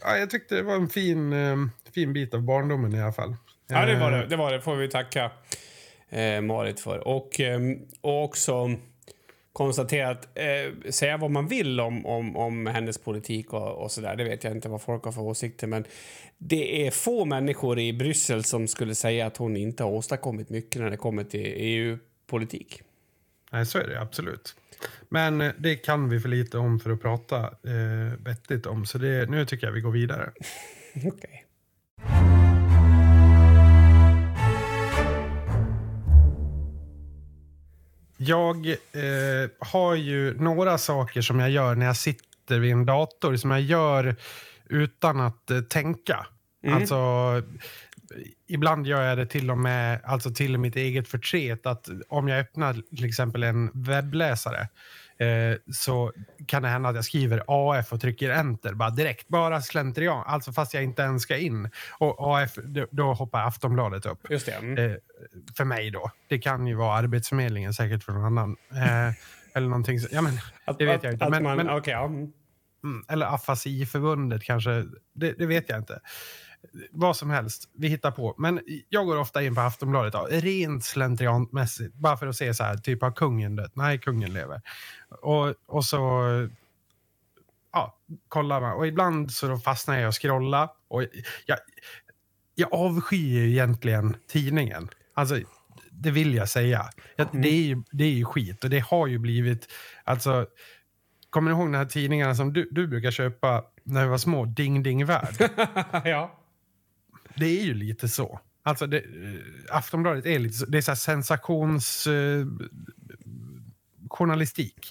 ja, jag tyckte det var en fin, uh, fin bit av barndomen i alla fall. Ja, det var det. Det var det. får vi tacka eh, Marit för. Och, eh, och också konstatera att eh, säga vad man vill om, om, om hennes politik och, och så där. Det vet jag inte vad folk har för åsikter. Men det är få människor i Bryssel som skulle säga att hon inte har åstadkommit mycket när det kommer till EU-politik. Nej, så är det absolut. Men eh, det kan vi för lite om för att prata eh, vettigt om. Så det, nu tycker jag vi går vidare. [LAUGHS] Okej. Okay. Jag eh, har ju några saker som jag gör när jag sitter vid en dator som jag gör utan att eh, tänka. Mm. Alltså, ibland gör jag det till och med alltså till mitt eget förtret. Att om jag öppnar till exempel en webbläsare eh, så kan det hända att jag skriver AF och trycker enter bara direkt. Bara slentrian, alltså fast jag inte ens ska in. Och AF, då, då hoppar Aftonbladet upp. Just det. Mm. Eh, för mig då. Det kan ju vara Arbetsförmedlingen säkert för någon annan. Eh, eller någonting. Ja, men, det vet jag inte. Men, man, men, okay, ja. Mm. mm, eller Afasiförbundet kanske. Det, det vet jag inte vad som helst. Vi hittar på. Men jag går ofta in på Aftonbladet, ja, rent slentrianmässigt. Bara för att se så här, typ har kungen dött? Nej, kungen lever. Och, och så ja, kollar man. Och ibland så fastnar jag och scrollar. Och jag, jag avskyr egentligen tidningen. Alltså, det vill jag säga. Mm. det, är ju, det är ju skit och det har ju blivit... Alltså, kommer du ihåg de här tidningarna som du, du brukar köpa när vi var små? Ding Ding Värld. [LAUGHS] ja. Det är ju lite så. Alltså det, eh, Aftonbladet är lite det är så sensationsjournalistik. Eh,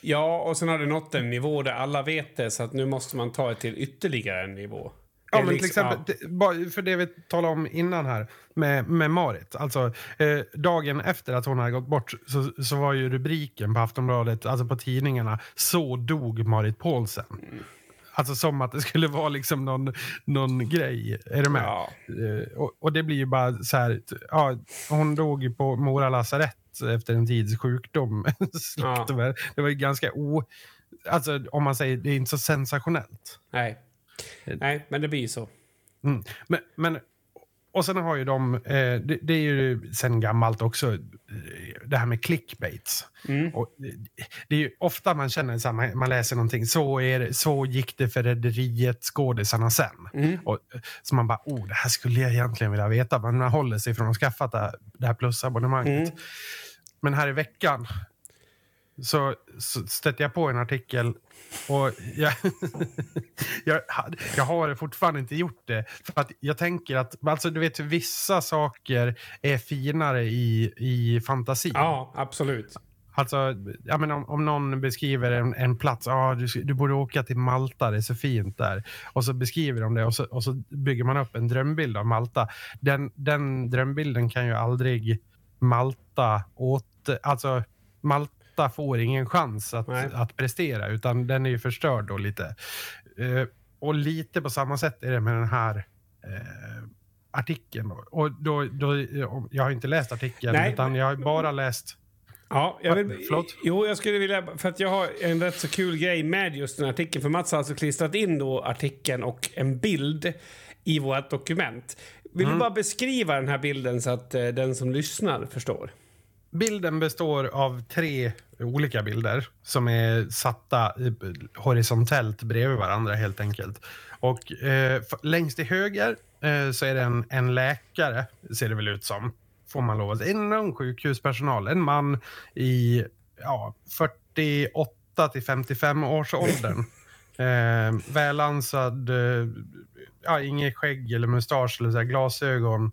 ja, och sen har det nått en nivå där alla vet det, så att nu måste man ta det till ytterligare en nivå. Ja, men liksom, till exempel, ja. det, för det vi talade om innan här med, med Marit. Alltså, eh, dagen efter att hon hade gått bort så, så var ju rubriken på Aftonbladet, alltså på tidningarna, Så dog Marit Paulsen. Mm. Alltså som att det skulle vara liksom någon, någon grej. Är du med? Ja. Uh, och, och, det blir ju bara så här. Ja, hon dog ju på Mora lasarett efter en tids sjukdom. [LAUGHS] ja. Det var ju ganska o... Alltså om man säger, det är inte så sensationellt. Nej, Nej men det blir ju så. Mm. Men, men och sen har ju de, eh, det, det, är ju sen gammalt också, eh, det här med clickbaits. Mm. Och det är ju ofta man känner så här, man, läser någonting, så, är det, så gick det för rederiet skådisarna sen. Mm. Och, så man bara, oh, det här skulle jag egentligen vilja veta. Men man håller sig från att skaffa det, det här plusabonnemanget. Mm. Men här i veckan så, så stötte jag på en artikel och jag, [LAUGHS] jag, jag, har fortfarande inte gjort det. För att jag tänker att alltså, du vet, vissa saker är finare i, i fantasi. Ja, absolut. Alltså, jag menar, om, om någon beskriver en, en plats, ah, du, du borde åka till Malta, det är så fint där. Och så beskriver de det och så, och så bygger man upp en drömbild av Malta. Den, den drömbilden kan ju aldrig Malta åt... Alltså, Malta Atlanta får ingen chans att, att prestera, utan den är ju förstörd då lite. Eh, och lite på samma sätt är det med den här eh, artikeln. Då. Och då, då, jag har inte läst artikeln, Nej. utan jag har bara läst Ja, jag vill, Förlåt? Jo, jag skulle vilja... För att jag har en rätt så kul grej med just den här artikeln. För Mats har alltså klistrat in då artikeln och en bild i vårt dokument. Vill Mm. du bara beskriva den här bilden så att eh, den som lyssnar förstår? Bilden består av tre olika bilder som är satta horisontellt bredvid varandra helt enkelt. Och eh, längst till höger eh, så är det en, en läkare, ser det väl ut som. Får man lov att säga. En ung sjukhuspersonal. En man i ja, 48 till 55 års åldern. [LAUGHS] Eh, välansad, eh, ja, inget skägg eller mustasch eller så glasögon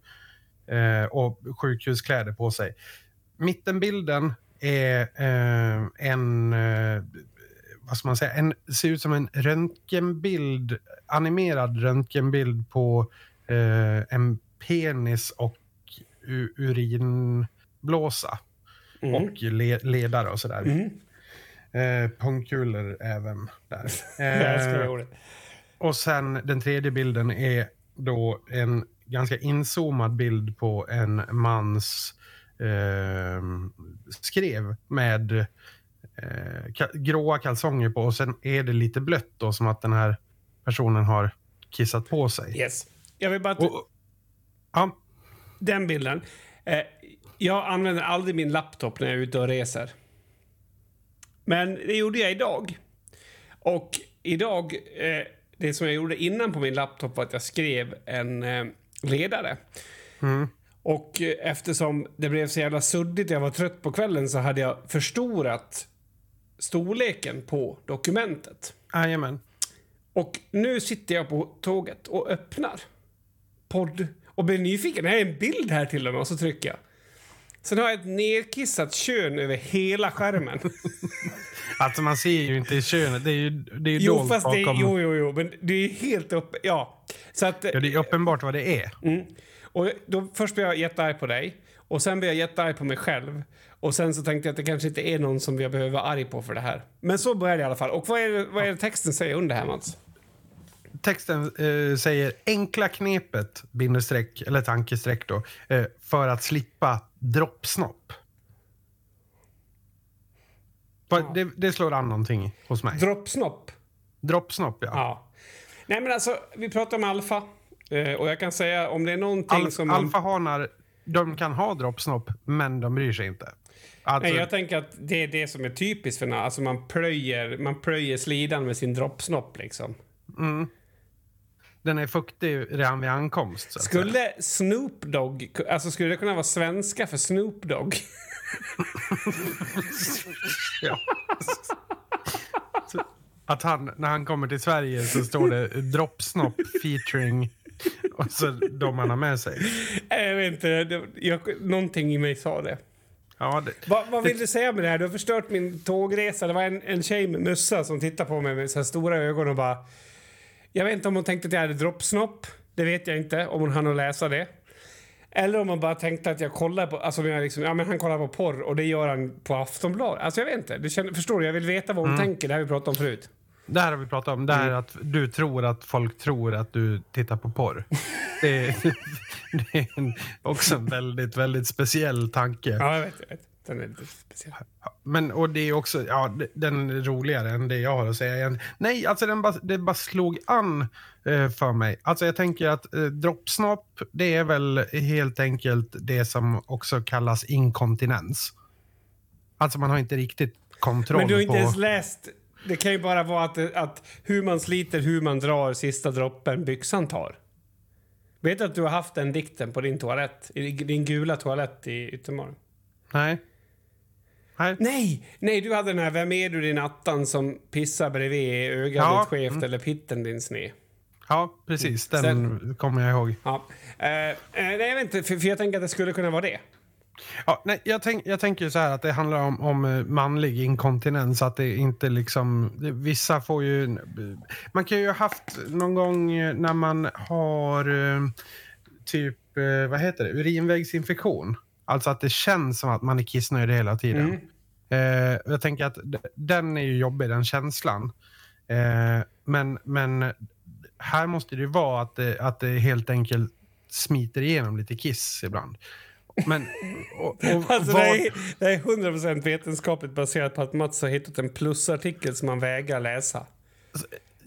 eh, och sjukhuskläder på sig. Mittenbilden är eh, en, eh, vad ska man säga, en, ser ut som en röntgenbild, animerad röntgenbild på eh, en penis och u- urinblåsa Mm. och le, ledare och sådär. Mm. Eh, pungkulor även där. [LAUGHS] Eh, och sen den tredje bilden är då en ganska inzoomad bild på en mans eh, skrev med eh, ka- gråa kalsonger på och sen är det lite blött då som att den här personen har kissat på sig. Yes. Jag vill bara... Och, ja, Den bilden. Eh, jag använder aldrig min laptop när jag är ute och reser. Men det gjorde jag idag. Och idag, eh, det som jag gjorde innan på min laptop var att jag skrev en eh, ledare. mm, Och eftersom det blev så jävla suddigt jag var trött på kvällen så hade jag förstorat storleken på dokumentet. jajamän. Och nu sitter jag på tåget och öppnar podd och blir nyfiken. Här är en bild här till och med och så trycker jag. Sen har jag ett nerkissat kön över hela skärmen. [LAUGHS] Alltså man ser ju inte könet, det är ju, det är ju jo, dolt fast det är, bakom. jo, jo, jo, men det är helt uppe. Ja, så att... Ja, det är uppenbart vad det är. Mm. Och då, först blev jag jättearg på dig och sen blev jag jättearg på mig själv. Och sen så tänkte jag att det kanske inte är någon som jag behöver vara arg på för det här. Men så började det i alla fall. Och vad är det, vad är det texten säger under här, Mats? Texten eh, säger enkla knepet, bindestreck, eller tankestreck då, eh, för att slippa droppsnopp. Ja. Det, det slår an någonting hos mig. Droppsnopp. Droppsnopp, ja. Ja. Nej, men alltså, vi pratar om alfa. Eh, och jag kan säga om det är någonting Al- som... Man, Alfahanar, de kan ha droppsnopp, men de bryr sig inte. Alltså, nej, jag tänker att det är det som är typiskt för Alltså man plöjer, man plöjer slidan med sin droppsnopp liksom. mm, den är fuktig redan vid ankomst. Att säga. Skulle Snoop Dogg, alltså skulle det kunna vara svenska för Snoop Dogg? [LAUGHS] [LAUGHS] Ja. Att han, när han kommer till Sverige så står det droppsnopp featuring [LAUGHS] och så de han har med sig. jag vet inte, det, jag, någonting i mig sa det. Ja, det, Va, vad vill du säga med det här? Du har förstört min tågresa. Det var en, en tjej med mössa som tittade på mig med så stora ögon och bara... Jag vet inte om hon tänkte att jag hade droppsnopp. Det vet jag inte, om hon hann att läsa det. Eller om hon bara tänkte att jag kollar på... Alltså, jag liksom, ja, men han kollar på porr och det gör han på Aftonbladet. Alltså jag vet inte. Du känner, förstår du? Jag vill veta vad hon tänker. Det här vi pratade om förut. Det här har vi pratat om. Det här Mm. att du tror att folk tror att du tittar på porr. [LAUGHS] Det, är- det är en, också en väldigt, väldigt speciell tanke. Ja, jag vet. Jag vet. Den är lite speciell. Men, och det är också, ja, den är roligare än det jag har att säga. igen. Nej, alltså den bara, det bara slog an eh, för mig. Alltså jag tänker att eh, droppsnopp, det är väl helt enkelt det som också kallas inkontinens. Alltså man har inte riktigt kontroll Men du har inte på... ens läst... Det kan ju bara vara att, att hur man sliter, hur man drar sista droppen byxan tar. Vet du att du har haft den dikten på din toalett? I din gula toalett i Yttermorgon? Nej. Nej. Nej! Nej, du hade den här Vem är du din attan som pissar bredvid ögat Ja, ditt skevt mm. eller pitten din sned? Ja, precis. Den Sen- kommer jag ihåg. Ja. Eh, nej, jag vet inte, för, för jag tänker att det skulle kunna vara det. Ja, nej, jag, tänk, jag tänker så här att det handlar om, om eh, manlig inkontinens. Att det inte liksom... det- Vissa får ju... Man kan ju ha haft någon gång eh, när man har eh, typ, vad heter det, urinvägsinfektion. Alltså att det känns som att man är kissnödig hela tiden. Mm. Eh, jag tänker att den är ju jobbig, den känslan. Eh, men, men här måste det ju vara att det, att det helt enkelt smiter igenom lite kiss ibland. Men... Och, och Alltså, vad- det, är, är 100% vetenskapligt baserat på att Mats har hittat en plusartikel som han vägrar läsa.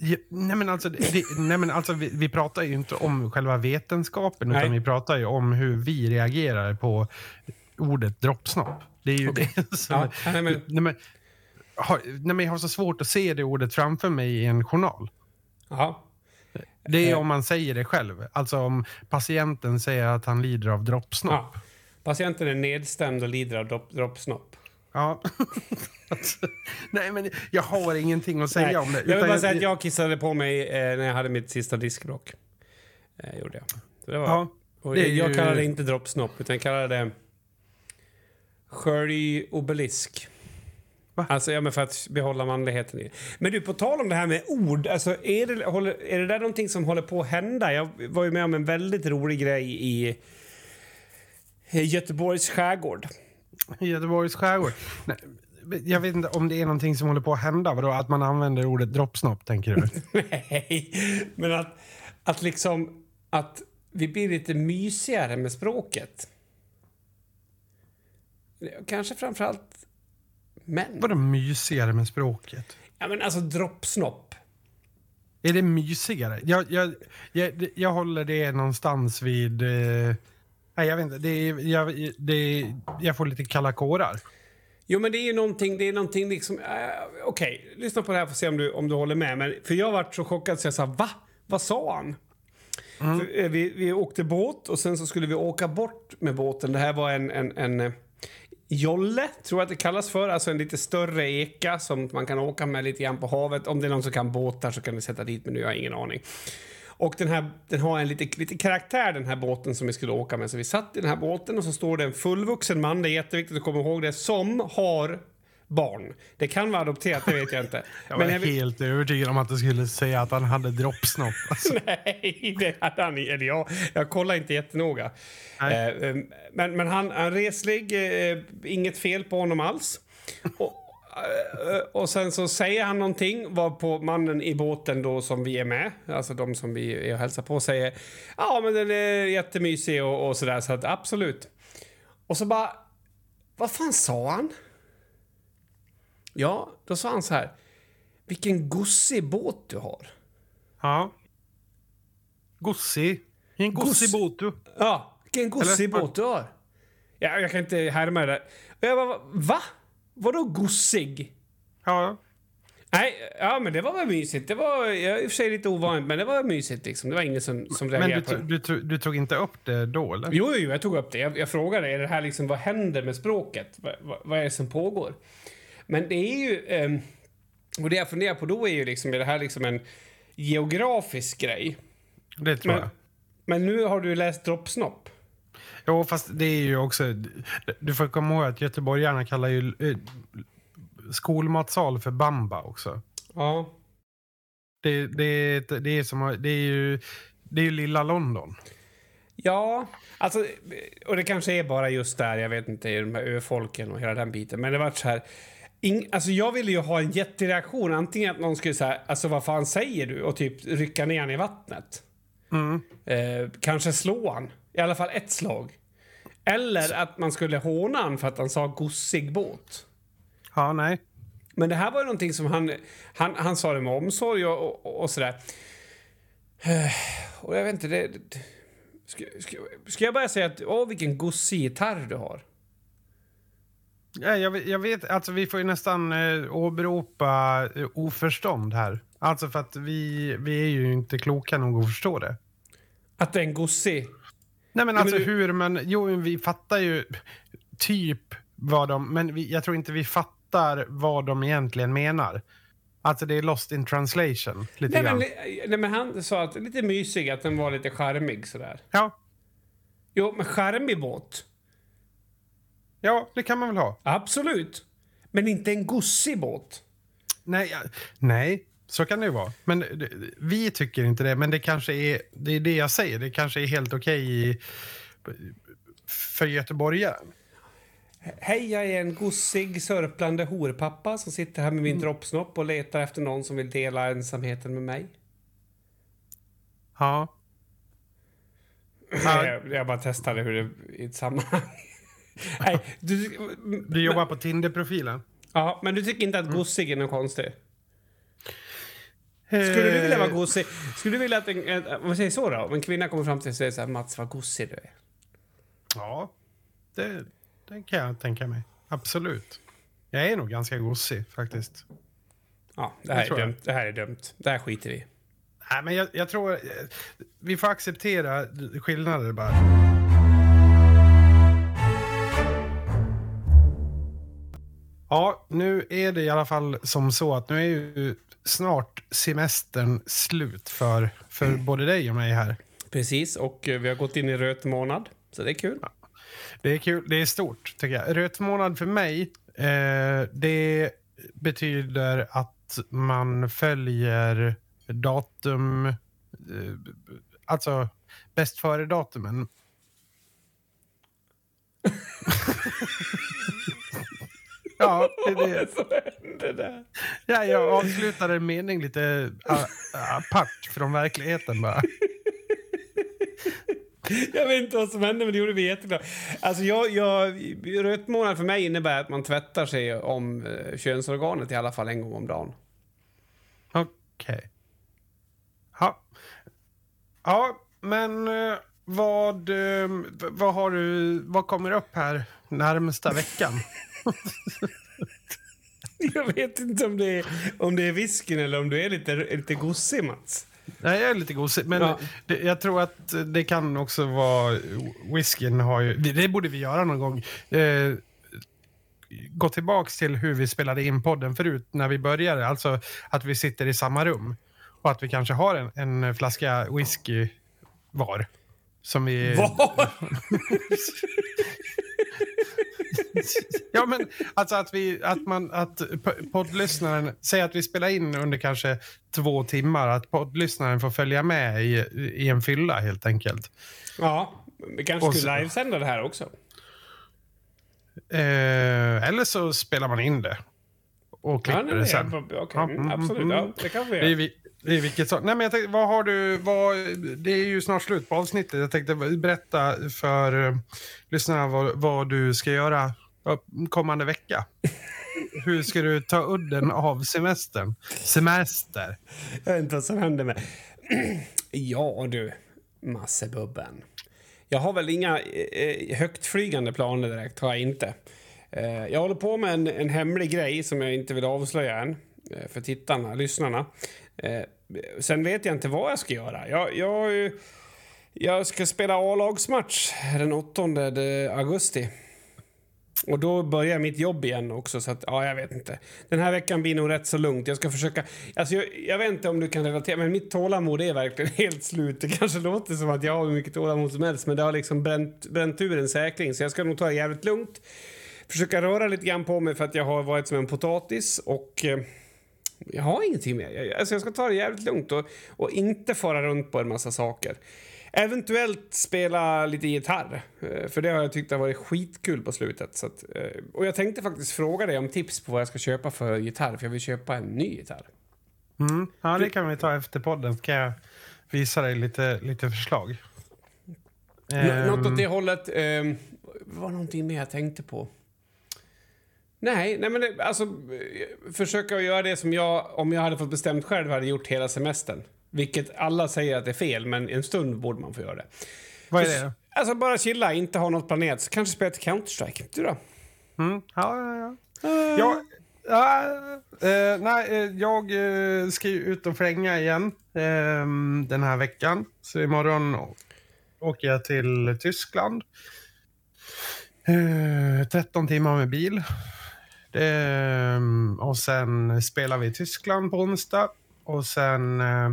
Ja, nej men alltså, det, nej men alltså vi, vi pratar ju inte om själva vetenskapen Nej. utan vi pratar ju om hur vi reagerar på ordet droppsnopp. Det är ju Okej. det som... Ja, nej, men- nej, men, har, nej, men jag har så svårt att se det ordet framför mig i en journal. Ja. Det är Eh. om man säger det själv. Alltså om patienten säger att han lider av droppsnopp. ja. Patienten är nedstämd och lider av dropp, droppsnopp. Ja. [LAUGHS] nej men jag har ingenting att säga Nej, om det. Jag vill bara säga att jag kissade på mig eh, när jag hade mitt sista diskbråck. Eh, gjorde jag. Så det var, Ja, och det jag ju- kallar det inte droppsnopp, utan jag kallar det sköljobelisk. Va? Alltså, ja, men för att behålla manligheten i Men du, på tal om det här med ord. Alltså, är, det, håller, är det där någonting som håller på att hända? Jag var ju med om en väldigt rolig grej i Göteborgs skärgård. Göteborgs skärgård. Nej, jag vet inte om det är någonting som håller på att hända. Vadå? Att man använder ordet droppsnopp, tänker du? [LAUGHS] Nej, men att, att liksom att vi blir lite mysigare med språket. Kanske framförallt män. Vadå mysigare med språket? Ja, men alltså droppsnopp. Är det mysigare? Jag, jag, jag, jag håller det någonstans vid... Eh, nej, jag vet inte. Det är, jag, det är, jag får lite kalla kårar. Jo, men det är ju någonting, det är någonting liksom... Uh, Okej, lyssna på det här för att se om du, om du håller med. Men, för jag varit så chockad så jag sa, va? Vad sa han? För, eh, vi, vi åkte båt och sen så skulle vi åka bort med båten. Det här var en, en, en eh, jolle, tror jag att det kallas för. Alltså en lite större eka som man kan åka med lite grann på havet. Om det är någon som kan båtar så kan ni sätta dit, men nu har jag ingen aning. Och den, här, den har en lite, lite karaktär den här båten som vi skulle åka med. Så vi satt i den här båten och så står det en fullvuxen man, det är jätteviktigt att komma ihåg det, som har barn. Det kan vara adopterat, det vet jag inte. [LAUGHS] Jag var Men jag helt övertygad om att du skulle säga att han hade droppsnopp. Alltså, [LAUGHS] Nej, det hade han eller jag. Jag kollar inte jättenoga. Nej. Eh, men, men han är reslig, eh, inget fel på honom alls. Och, och sen så säger han någonting varpå mannen i båten då som vi är med, alltså de som vi är och hälsar på, säger ja men den är jättemysig och, och sådär så att absolut. Och så bara, vad fan sa han? Ja, då sa han så här, vilken gossig båt du har. ja. Gossi. En gossig Goss- båt du. Ja, vilken gossig Eller? båt du har. Ja, jag kan inte härma det där. Och jag bara, va? Vadå gossig? Ja. Nej, ja men det var väl mysigt. Det var ja, i och för sig lite ovanligt, men det var mysigt liksom. Det var ingen som, som Men reagerade du, på det. du, tog- du tog inte upp det då, eller? Jo, jo, jag tog upp det. Jag, jag frågade, är det här liksom, vad händer med språket? Vad, vad, vad är det som pågår? Men det är ju, ehm, och det jag funderar på då är ju liksom, är det här liksom en geografisk grej? Det tror Men, jag. men nu har du läst droppsnopp. Jo, fast det är ju också... Du får komma ihåg att göteborgarna kallar ju eh, skolmatsal för bamba också. Ja. Det, det, det, är som, det är ju... Det är ju lilla London. Ja, alltså, och det kanske är bara just där, jag vet inte, de här öfolken och hela den biten. Men det var så här, ing, alltså jag ville ju ha en jättereaktion. Antingen att någon skulle säga, alltså vad fan säger du? Och typ rycka ner han i vattnet. Mm. Eh, kanske slå han. I alla fall ett slag. Eller att man skulle håna han för att han sa gossig båt. Ja, nej. Men det här var ju någonting som han... Han, han sa det med omsorg och, och, och sådär. Eh, Och jag vet inte, det... det ska, ska, ska jag bara säga att åh vilken gossig gitarr du har? Ja, jag, jag vet, alltså vi får ju nästan eh, åberopa eh, oförstånd här. Alltså för att vi, vi är ju inte kloka nog att förstå det. Att det är en gossig... Nej men alltså hur man, jo vi fattar ju typ vad de, men vi, jag tror inte vi fattar vad de egentligen menar. Alltså det är lost in translation lite Nej grann. men, nej men han sa att lite mysig, att den var lite charmig sådär. Ja, Jo, men charmig båt. ja, det kan man väl ha. Absolut. Men inte en gossig båt. Nej, nej, så kan det ju vara. Men vi tycker inte det, men det kanske är, det är det jag säger, det kanske är helt okej i- för göteborgaren. Hej, jag är en gossig, sörplande horpappa som sitter här med min droppsnopp och letar efter någon som vill dela ensamheten med mig. Ja. Jag, jag bara testade hur det i ett sammanhang. [LAUGHS] Nej, du, Du jobbar på Tinder-profilen? ja, men du tycker inte att gossig är något konstigt? Skulle du vilja vara gosig? Skulle du vilja att en, en, vad säger så då? Om en kvinna kommer fram till dig och säger så här, Mats vad gosig du är. Ja, det, det kan jag tänka mig. Absolut. Jag är nog ganska gossig faktiskt. Ja, det Det här, är jag. dumt. det här är dumt. Det här skiter vi i. Nej, men jag, jag tror... eh, Vi får acceptera skillnader bara. Ja, nu är det i alla fall som så att nu är ju snart semestern slut för, för både dig och mig här. Precis, och eh, vi har gått in i röt månad. Så det är kul. Det är kul. Det är stort, tycker jag. Röt månad för mig, eh, det betyder att man följer datum... Eh, alltså bäst före-datumen. [LAUGHS] [LAUGHS] ja, det är det. Så hände det. Ja, jag avslutade en mening lite apart från verkligheten bara. [LAUGHS] Jag vet inte vad som hände, men det gjorde mig jätteglad. Alltså jag, jag, röt månad för mig innebär att man tvättar sig om eh, könsorganet i alla fall en gång om dagen. Okej. Ja. Ja, men eh, vad, eh, vad har du, vad kommer upp här närmsta veckan? [LAUGHS] [LAUGHS] Jag vet inte om det är, om det är whiskyn eller om du är lite, lite gossig, Mats. Nej, jag är lite gosig, men Ja. det, jag tror att det kan också vara... Whiskyn har ju... Det, det borde vi göra någon gång. Eh, gå tillbaks till hur vi spelade in podden förut när vi började. Alltså att vi sitter i samma rum. Och att vi kanske har en, en flaska whisky var. Som vi... Var? [LAUGHS] Ja, men alltså att vi, att man, att poddlyssnaren, säg att vi spelar in under kanske två timmar, att poddlyssnaren får följa med i, i en fylla helt enkelt. Ja, vi kanske Och skulle så- livesända det här också. Eh, eller så spelar man in det och klipper nej, det sen. Okej, Ja, absolut. mm. Ja, det kan vi göra. I det är vilket så. Nej, men jag tänkte, vad har du, vad, det är ju snart slut på avsnittet. Jag tänkte berätta för uh, lyssnarna vad, vad du ska göra kommande vecka. Hur ska du ta udden av semestern? Semester. Jag vet inte vad som händer med... [CLEARS THROAT] ja du, Massebubben. Jag har väl inga eh, eh högtflygande planer direkt, har jag inte. Eh, jag håller på med en, en hemlig grej som jag inte vill avslöja än eh, för tittarna, lyssnarna. Eh, sen vet jag inte vad jag ska göra. Jag, jag, jag ska spela A-lagsmatch den 8 augusti. Och då börjar mitt jobb igen också, så att, ja, jag vet inte. Den här veckan blir nog rätt så lugnt. Jag ska försöka... Alltså, jag, jag vet inte om du kan relatera, men mitt tålamod är verkligen [LAUGHS] helt slut. Det kanske låter som att jag har hur mycket tålamod som helst, men det har liksom bränt, bränt ur en säkring. Så jag ska nog ta det jävligt lugnt. Försöka röra lite grann på mig för att jag har varit som en potatis och... Eh, jag har ingenting mer. Jag, alltså jag ska ta det jävligt lugnt och, och inte fara runt på en massa saker. Eventuellt spela lite gitarr, eh, för det har jag tyckt har varit skitkul på slutet. Så att, eh, och jag tänkte faktiskt fråga dig om tips på vad jag ska köpa för gitarr, för jag vill köpa en ny gitarr. Mm. Ja, det kan vi ta efter podden. Så kan jag visa dig lite, lite förslag. Nå- Något Ehm, åt det hållet. Vad var någonting mer jag tänkte på? Nej, nej men det, alltså försöka göra det som jag, om jag hade fått bestämt själv, hade gjort hela semestern. Vilket alla säger att det är fel, men en stund borde man få göra det. Vad är det då? Alltså bara chilla, inte ha något planerat. Kanske spela till Counter-Strike. Du då? Mm. Ja, ja, ja. Ja, ja, eh, nej, eh, jag ska ju ut och flänga igen eh, den här veckan. Så imorgon åker jag till Tyskland. Eh, 13 timmar med bil. Det, eh, och sen spelar vi i Tyskland på onsdag. Och sen eh,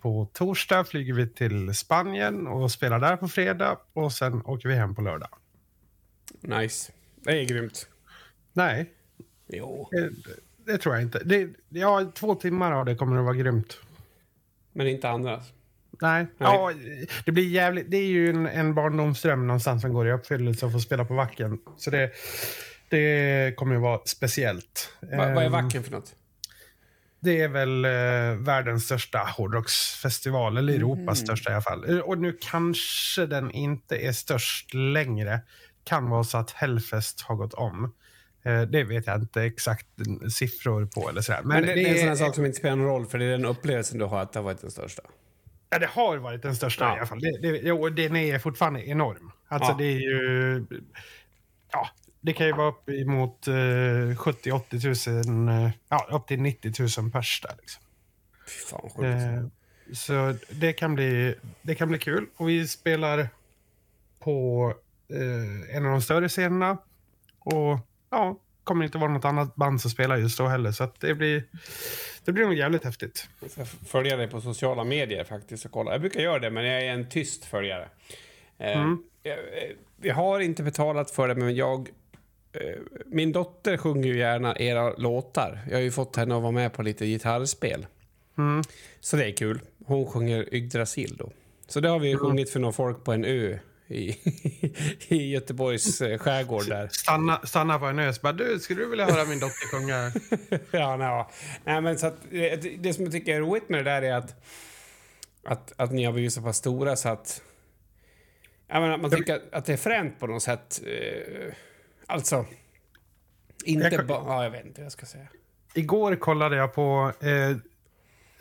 på torsdag flyger vi till Spanien och spelar där på fredag. Och sen åker vi hem på lördag. Nice. Det är grymt. Nej, Jo. Det, det tror jag inte. Det, ja, två timmar av det kommer att vara grymt. Men inte andra. Nej. Ja, det blir jävligt. Det är ju en, en barndomsdröm någonstans som går i uppfyllelse att få spela på Vacken. Så det, det kommer att vara speciellt. Va, vad är Ehm, Wacken för något? det är väl eh, världens största hårdrocksfestival, eller Europas Mm. största i alla fall. Eh, Och nu kanske den inte är störst längre. Kan vara så att Hellfest har gått om. Eh, det vet jag inte exakt siffror på eller sådär. Men, det, det är en sån här sak som inte spelar någon roll, för det är den upplevelsen du har att det har varit den största. Ja, det har varit den största Ja. i alla fall. Det, det, och den är fortfarande enorm. Alltså Ja. det är ju... Ja, det kan ju vara upp emot eh, 70-80 000, eh, ja, upp till 90 000 pers där. Liksom. Fan, alltså. Eh, så det kan, bli, det kan bli kul. Och vi spelar på eh, en av de större scenerna. Och ja, kommer inte vara något annat band som spelar just då heller. Så det blir, det blir nog jävligt häftigt. Jag ska följa dig på sociala medier faktiskt och kolla. Jag brukar göra det, men jag är en tyst följare. Eh, Mm. jag, eh, vi har inte betalat för det, men jag... Eh, min dotter sjunger ju gärna era låtar. Jag har ju fått henne att vara med på lite gitarrspel. Mm. Så det är kul. Hon sjunger Yggdrasil då. Så det har vi sjungit för några folk på en ö i, [LAUGHS] i Göteborgs eh, skärgård där. Stanna, stanna på en ö bara, du, skulle du vilja höra min dotter sjunga? [LAUGHS] ja, nej, nej, men så att, eh, det, det som jag tycker är roligt med det där är att, att, att ni har blivit så pass stora så att... Jag menar, man tycker att, att det är fränt på något sätt. Eh, alltså... Inte bara... Ja, jag vet inte vad jag ska säga. Igår kollade jag på... Eh,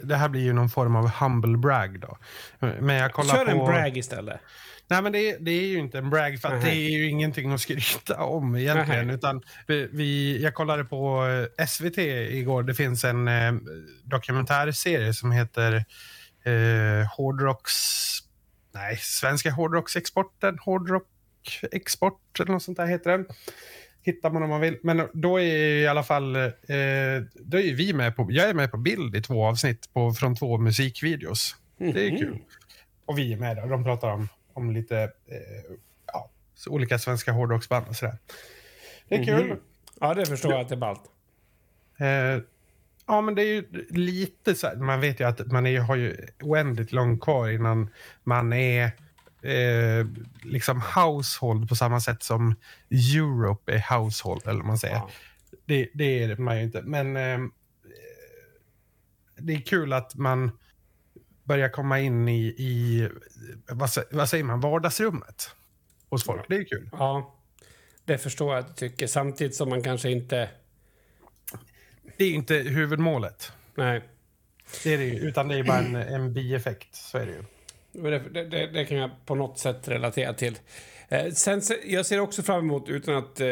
det här blir ju någon form av humble brag då. Men jag kollade Kör på... en brag istället. Nej, men det, det är ju inte en brag för det är ju ingenting att skryta om egentligen. Nej. Utan vi, vi, jag kollade på eh, SVT igår. Det finns en eh, dokumentärserie som heter eh, Hårdrocks... Nej, Svenska hårdrocksexporten. Hårdrock-export eller något sånt där heter den. Hittar man om man vill. Men då är i alla fall... Eh, då är vi med på... Jag är med på bild i två avsnitt på, från två musikvideos. Det är Mhm. kul. Och vi är med där. De pratar om, om lite eh, ja, olika svenska hårdrocksband och sådär. Det är kul. Mhm. Ja, det förstår jag att det är ballt. Eh, ja, men det är ju lite så här. Man vet ju att man är, har ju oändligt långt kvar innan man är eh, liksom household på samma sätt som Europe är household, eller man säger. Ja. Det, det är man ju inte. Men eh, det är kul att man börjar komma in i, i vad, vad säger man, vardagsrummet hos folk. Det är kul. ja, det förstår jag att du tycker. Samtidigt som man kanske inte... Det är inte huvudmålet. Nej. Det är det ju, utan det är bara en, en bieffekt. Så är det ju. Men Det, det, det, kan jag på något sätt relatera till. Eh, sen, jag ser också fram emot, utan att eh,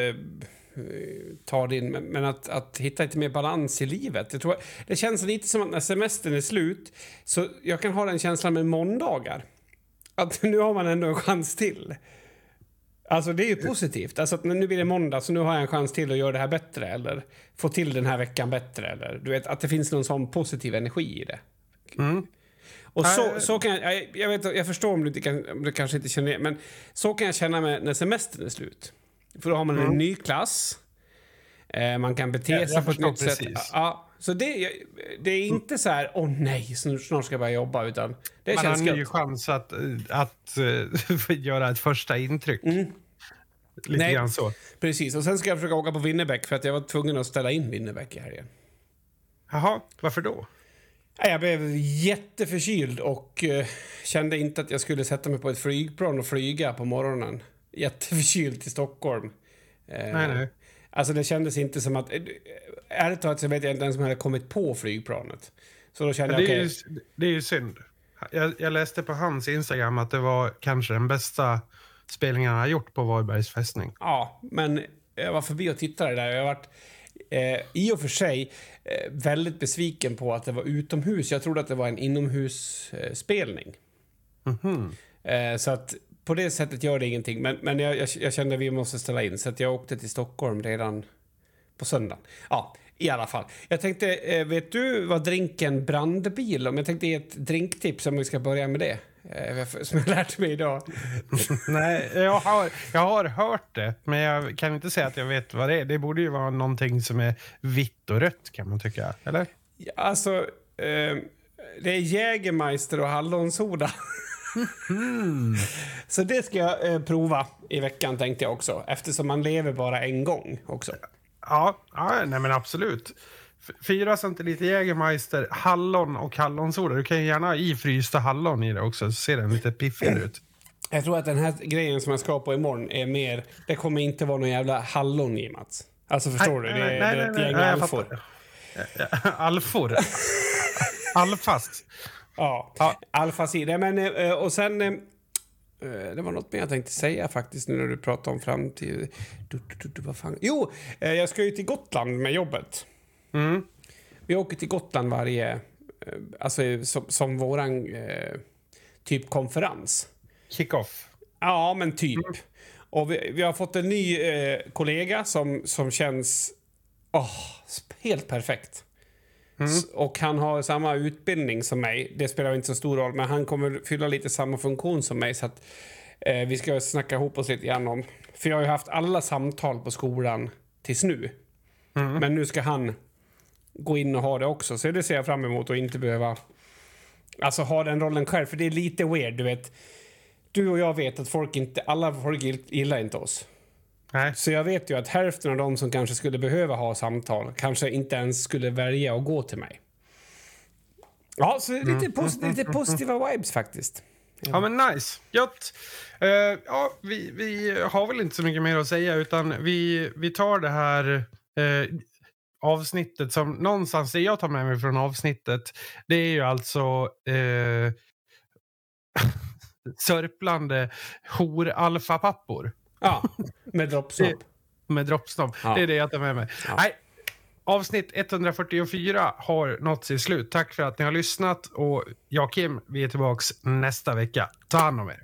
ta din, men att, att hitta lite mer balans i livet. Jag tror, det känns lite som att när semestern är slut, så jag kan ha den känslan med måndagar. Att nu har man ändå en chans till. Alltså det är ju positivt. Alltså att nu blir det måndag så nu har jag en chans till att göra det här bättre eller få till den här veckan bättre eller du vet att det finns någon sån positiv energi i det. Mm. Och så, så kan jag, jag, vet, jag förstår om du, kan, om du kanske inte känner det, men så kan jag känna mig när semestern är slut. För då har man en Mm. ny klass. Eh, man kan bete sig på ett nytt sätt. Ja, så det, det är inte så här, åh nej, snart ska jag börja jobba, utan det Man har känns en ny chans att, eh, att eh, få [LAUGHS] göra ett första intryck. Mm. Lite Nej. grann så. Precis, och sen ska jag försöka åka på Winnerbäck för att jag var tvungen att ställa in Winnerbäck i helgen. Jaha, varför då? Jag blev jätteförkyld och eh, kände inte att jag skulle sätta mig på ett flygplan och flyga på morgonen. Jätteförkyld till Stockholm. Eh, Nej, nej. Alltså det kändes inte som att... eh, Ärligt talat så vet jag inte ens om jag hade kommit på flygplanet. Så då kände Ja, jag, det, är okej. ju, det är ju synd. Jag, jag läste på hans Instagram att det var kanske den bästa spelningen han har gjort på Varbergs fästning. Ja, men jag var förbi och tittade där. Jag varit eh, i och för sig väldigt besviken på att det var utomhus. Jag trodde att det var en inomhusspelning. Eh, spelning. Mhm. Eh, så att på det sättet gör det ingenting. Men, men jag, jag, jag kände att vi måste ställa in. Så att jag åkte till Stockholm redan på söndagen. Ja, i alla fall. Jag tänkte, eh, vet du vad drinken brandbil om? Jag tänkte ge ett drinktips om vi ska börja med det. Eh, som jag lärt mig idag. [LAUGHS] Nej, jag har, jag har hört det, men jag kan inte säga att jag vet vad det är. Det borde ju vara någonting som är vitt och rött kan man tycka. Eller? Ja, Alltså, eh, det är Jägermeister och hallonsoda. [LAUGHS] Så det ska jag eh, prova i veckan tänkte jag också. Eftersom man lever bara en gång också. Ja, ja nej men absolut. Fyra centiliter Jägermeister, hallon och hallonsoda. Du kan ju gärna ha i frysta hallon i det också, så ser den lite piffigare ut. Jag tror att den här grejen som jag ska på imorgon är mer... Det kommer inte vara någon jävla hallon i, Mats. Alltså förstår du? Det, det är ett gäng alfor. [LAUGHS] Alfor. [LAUGHS] Alfast. Ja. Nej, Men, eh, och sen... eh, eh, Det var något mer jag tänkte säga faktiskt nu när du pratar om framtid. Du, du, du, vad fan? Jo, jag ska ju till Gotland med jobbet. Mm. Vi åker till Gotland varje... eh, Alltså som, som våran eh, typ konferens. Kick-off. Ja, men typ. Och vi, vi har fått en ny eh, kollega som, som känns åh, helt perfekt. S- Och han har samma utbildning som mig. Det spelar inte så stor roll, men han kommer fylla lite samma funktion som mig. Så att eh, vi ska snacka ihop oss lite grann om... För jag har ju haft alla samtal på skolan tills nu. Men nu ska han gå in och ha det också. Så det ser jag fram emot och inte behöva... Alltså ha den rollen själv, för det är lite weird, du vet. Du och jag vet att folk inte, alla folk gill- gillar inte oss. Nej. Så jag vet ju att hälften av de som kanske skulle behöva ha samtal kanske inte ens skulle välja att gå till mig. Ja, så lite, pos- lite positiva vibes faktiskt. Ja, men nice. Gött. Eh, ja, vi, vi har väl inte så mycket mer att säga, utan vi, vi tar det här eh, avsnittet som någonstans det jag tar med mig från avsnittet. Det är ju alltså eh, [LAUGHS] sörplande hor-alfapappor Ja, med droppsnopp. med droppsnopp. Ja. Det är det jag tar med mig. Ja. Nej, avsnitt 144 har nått sitt slut. Tack för att ni har lyssnat och jag och Kim, vi är tillbaks nästa vecka. Ta hand om er.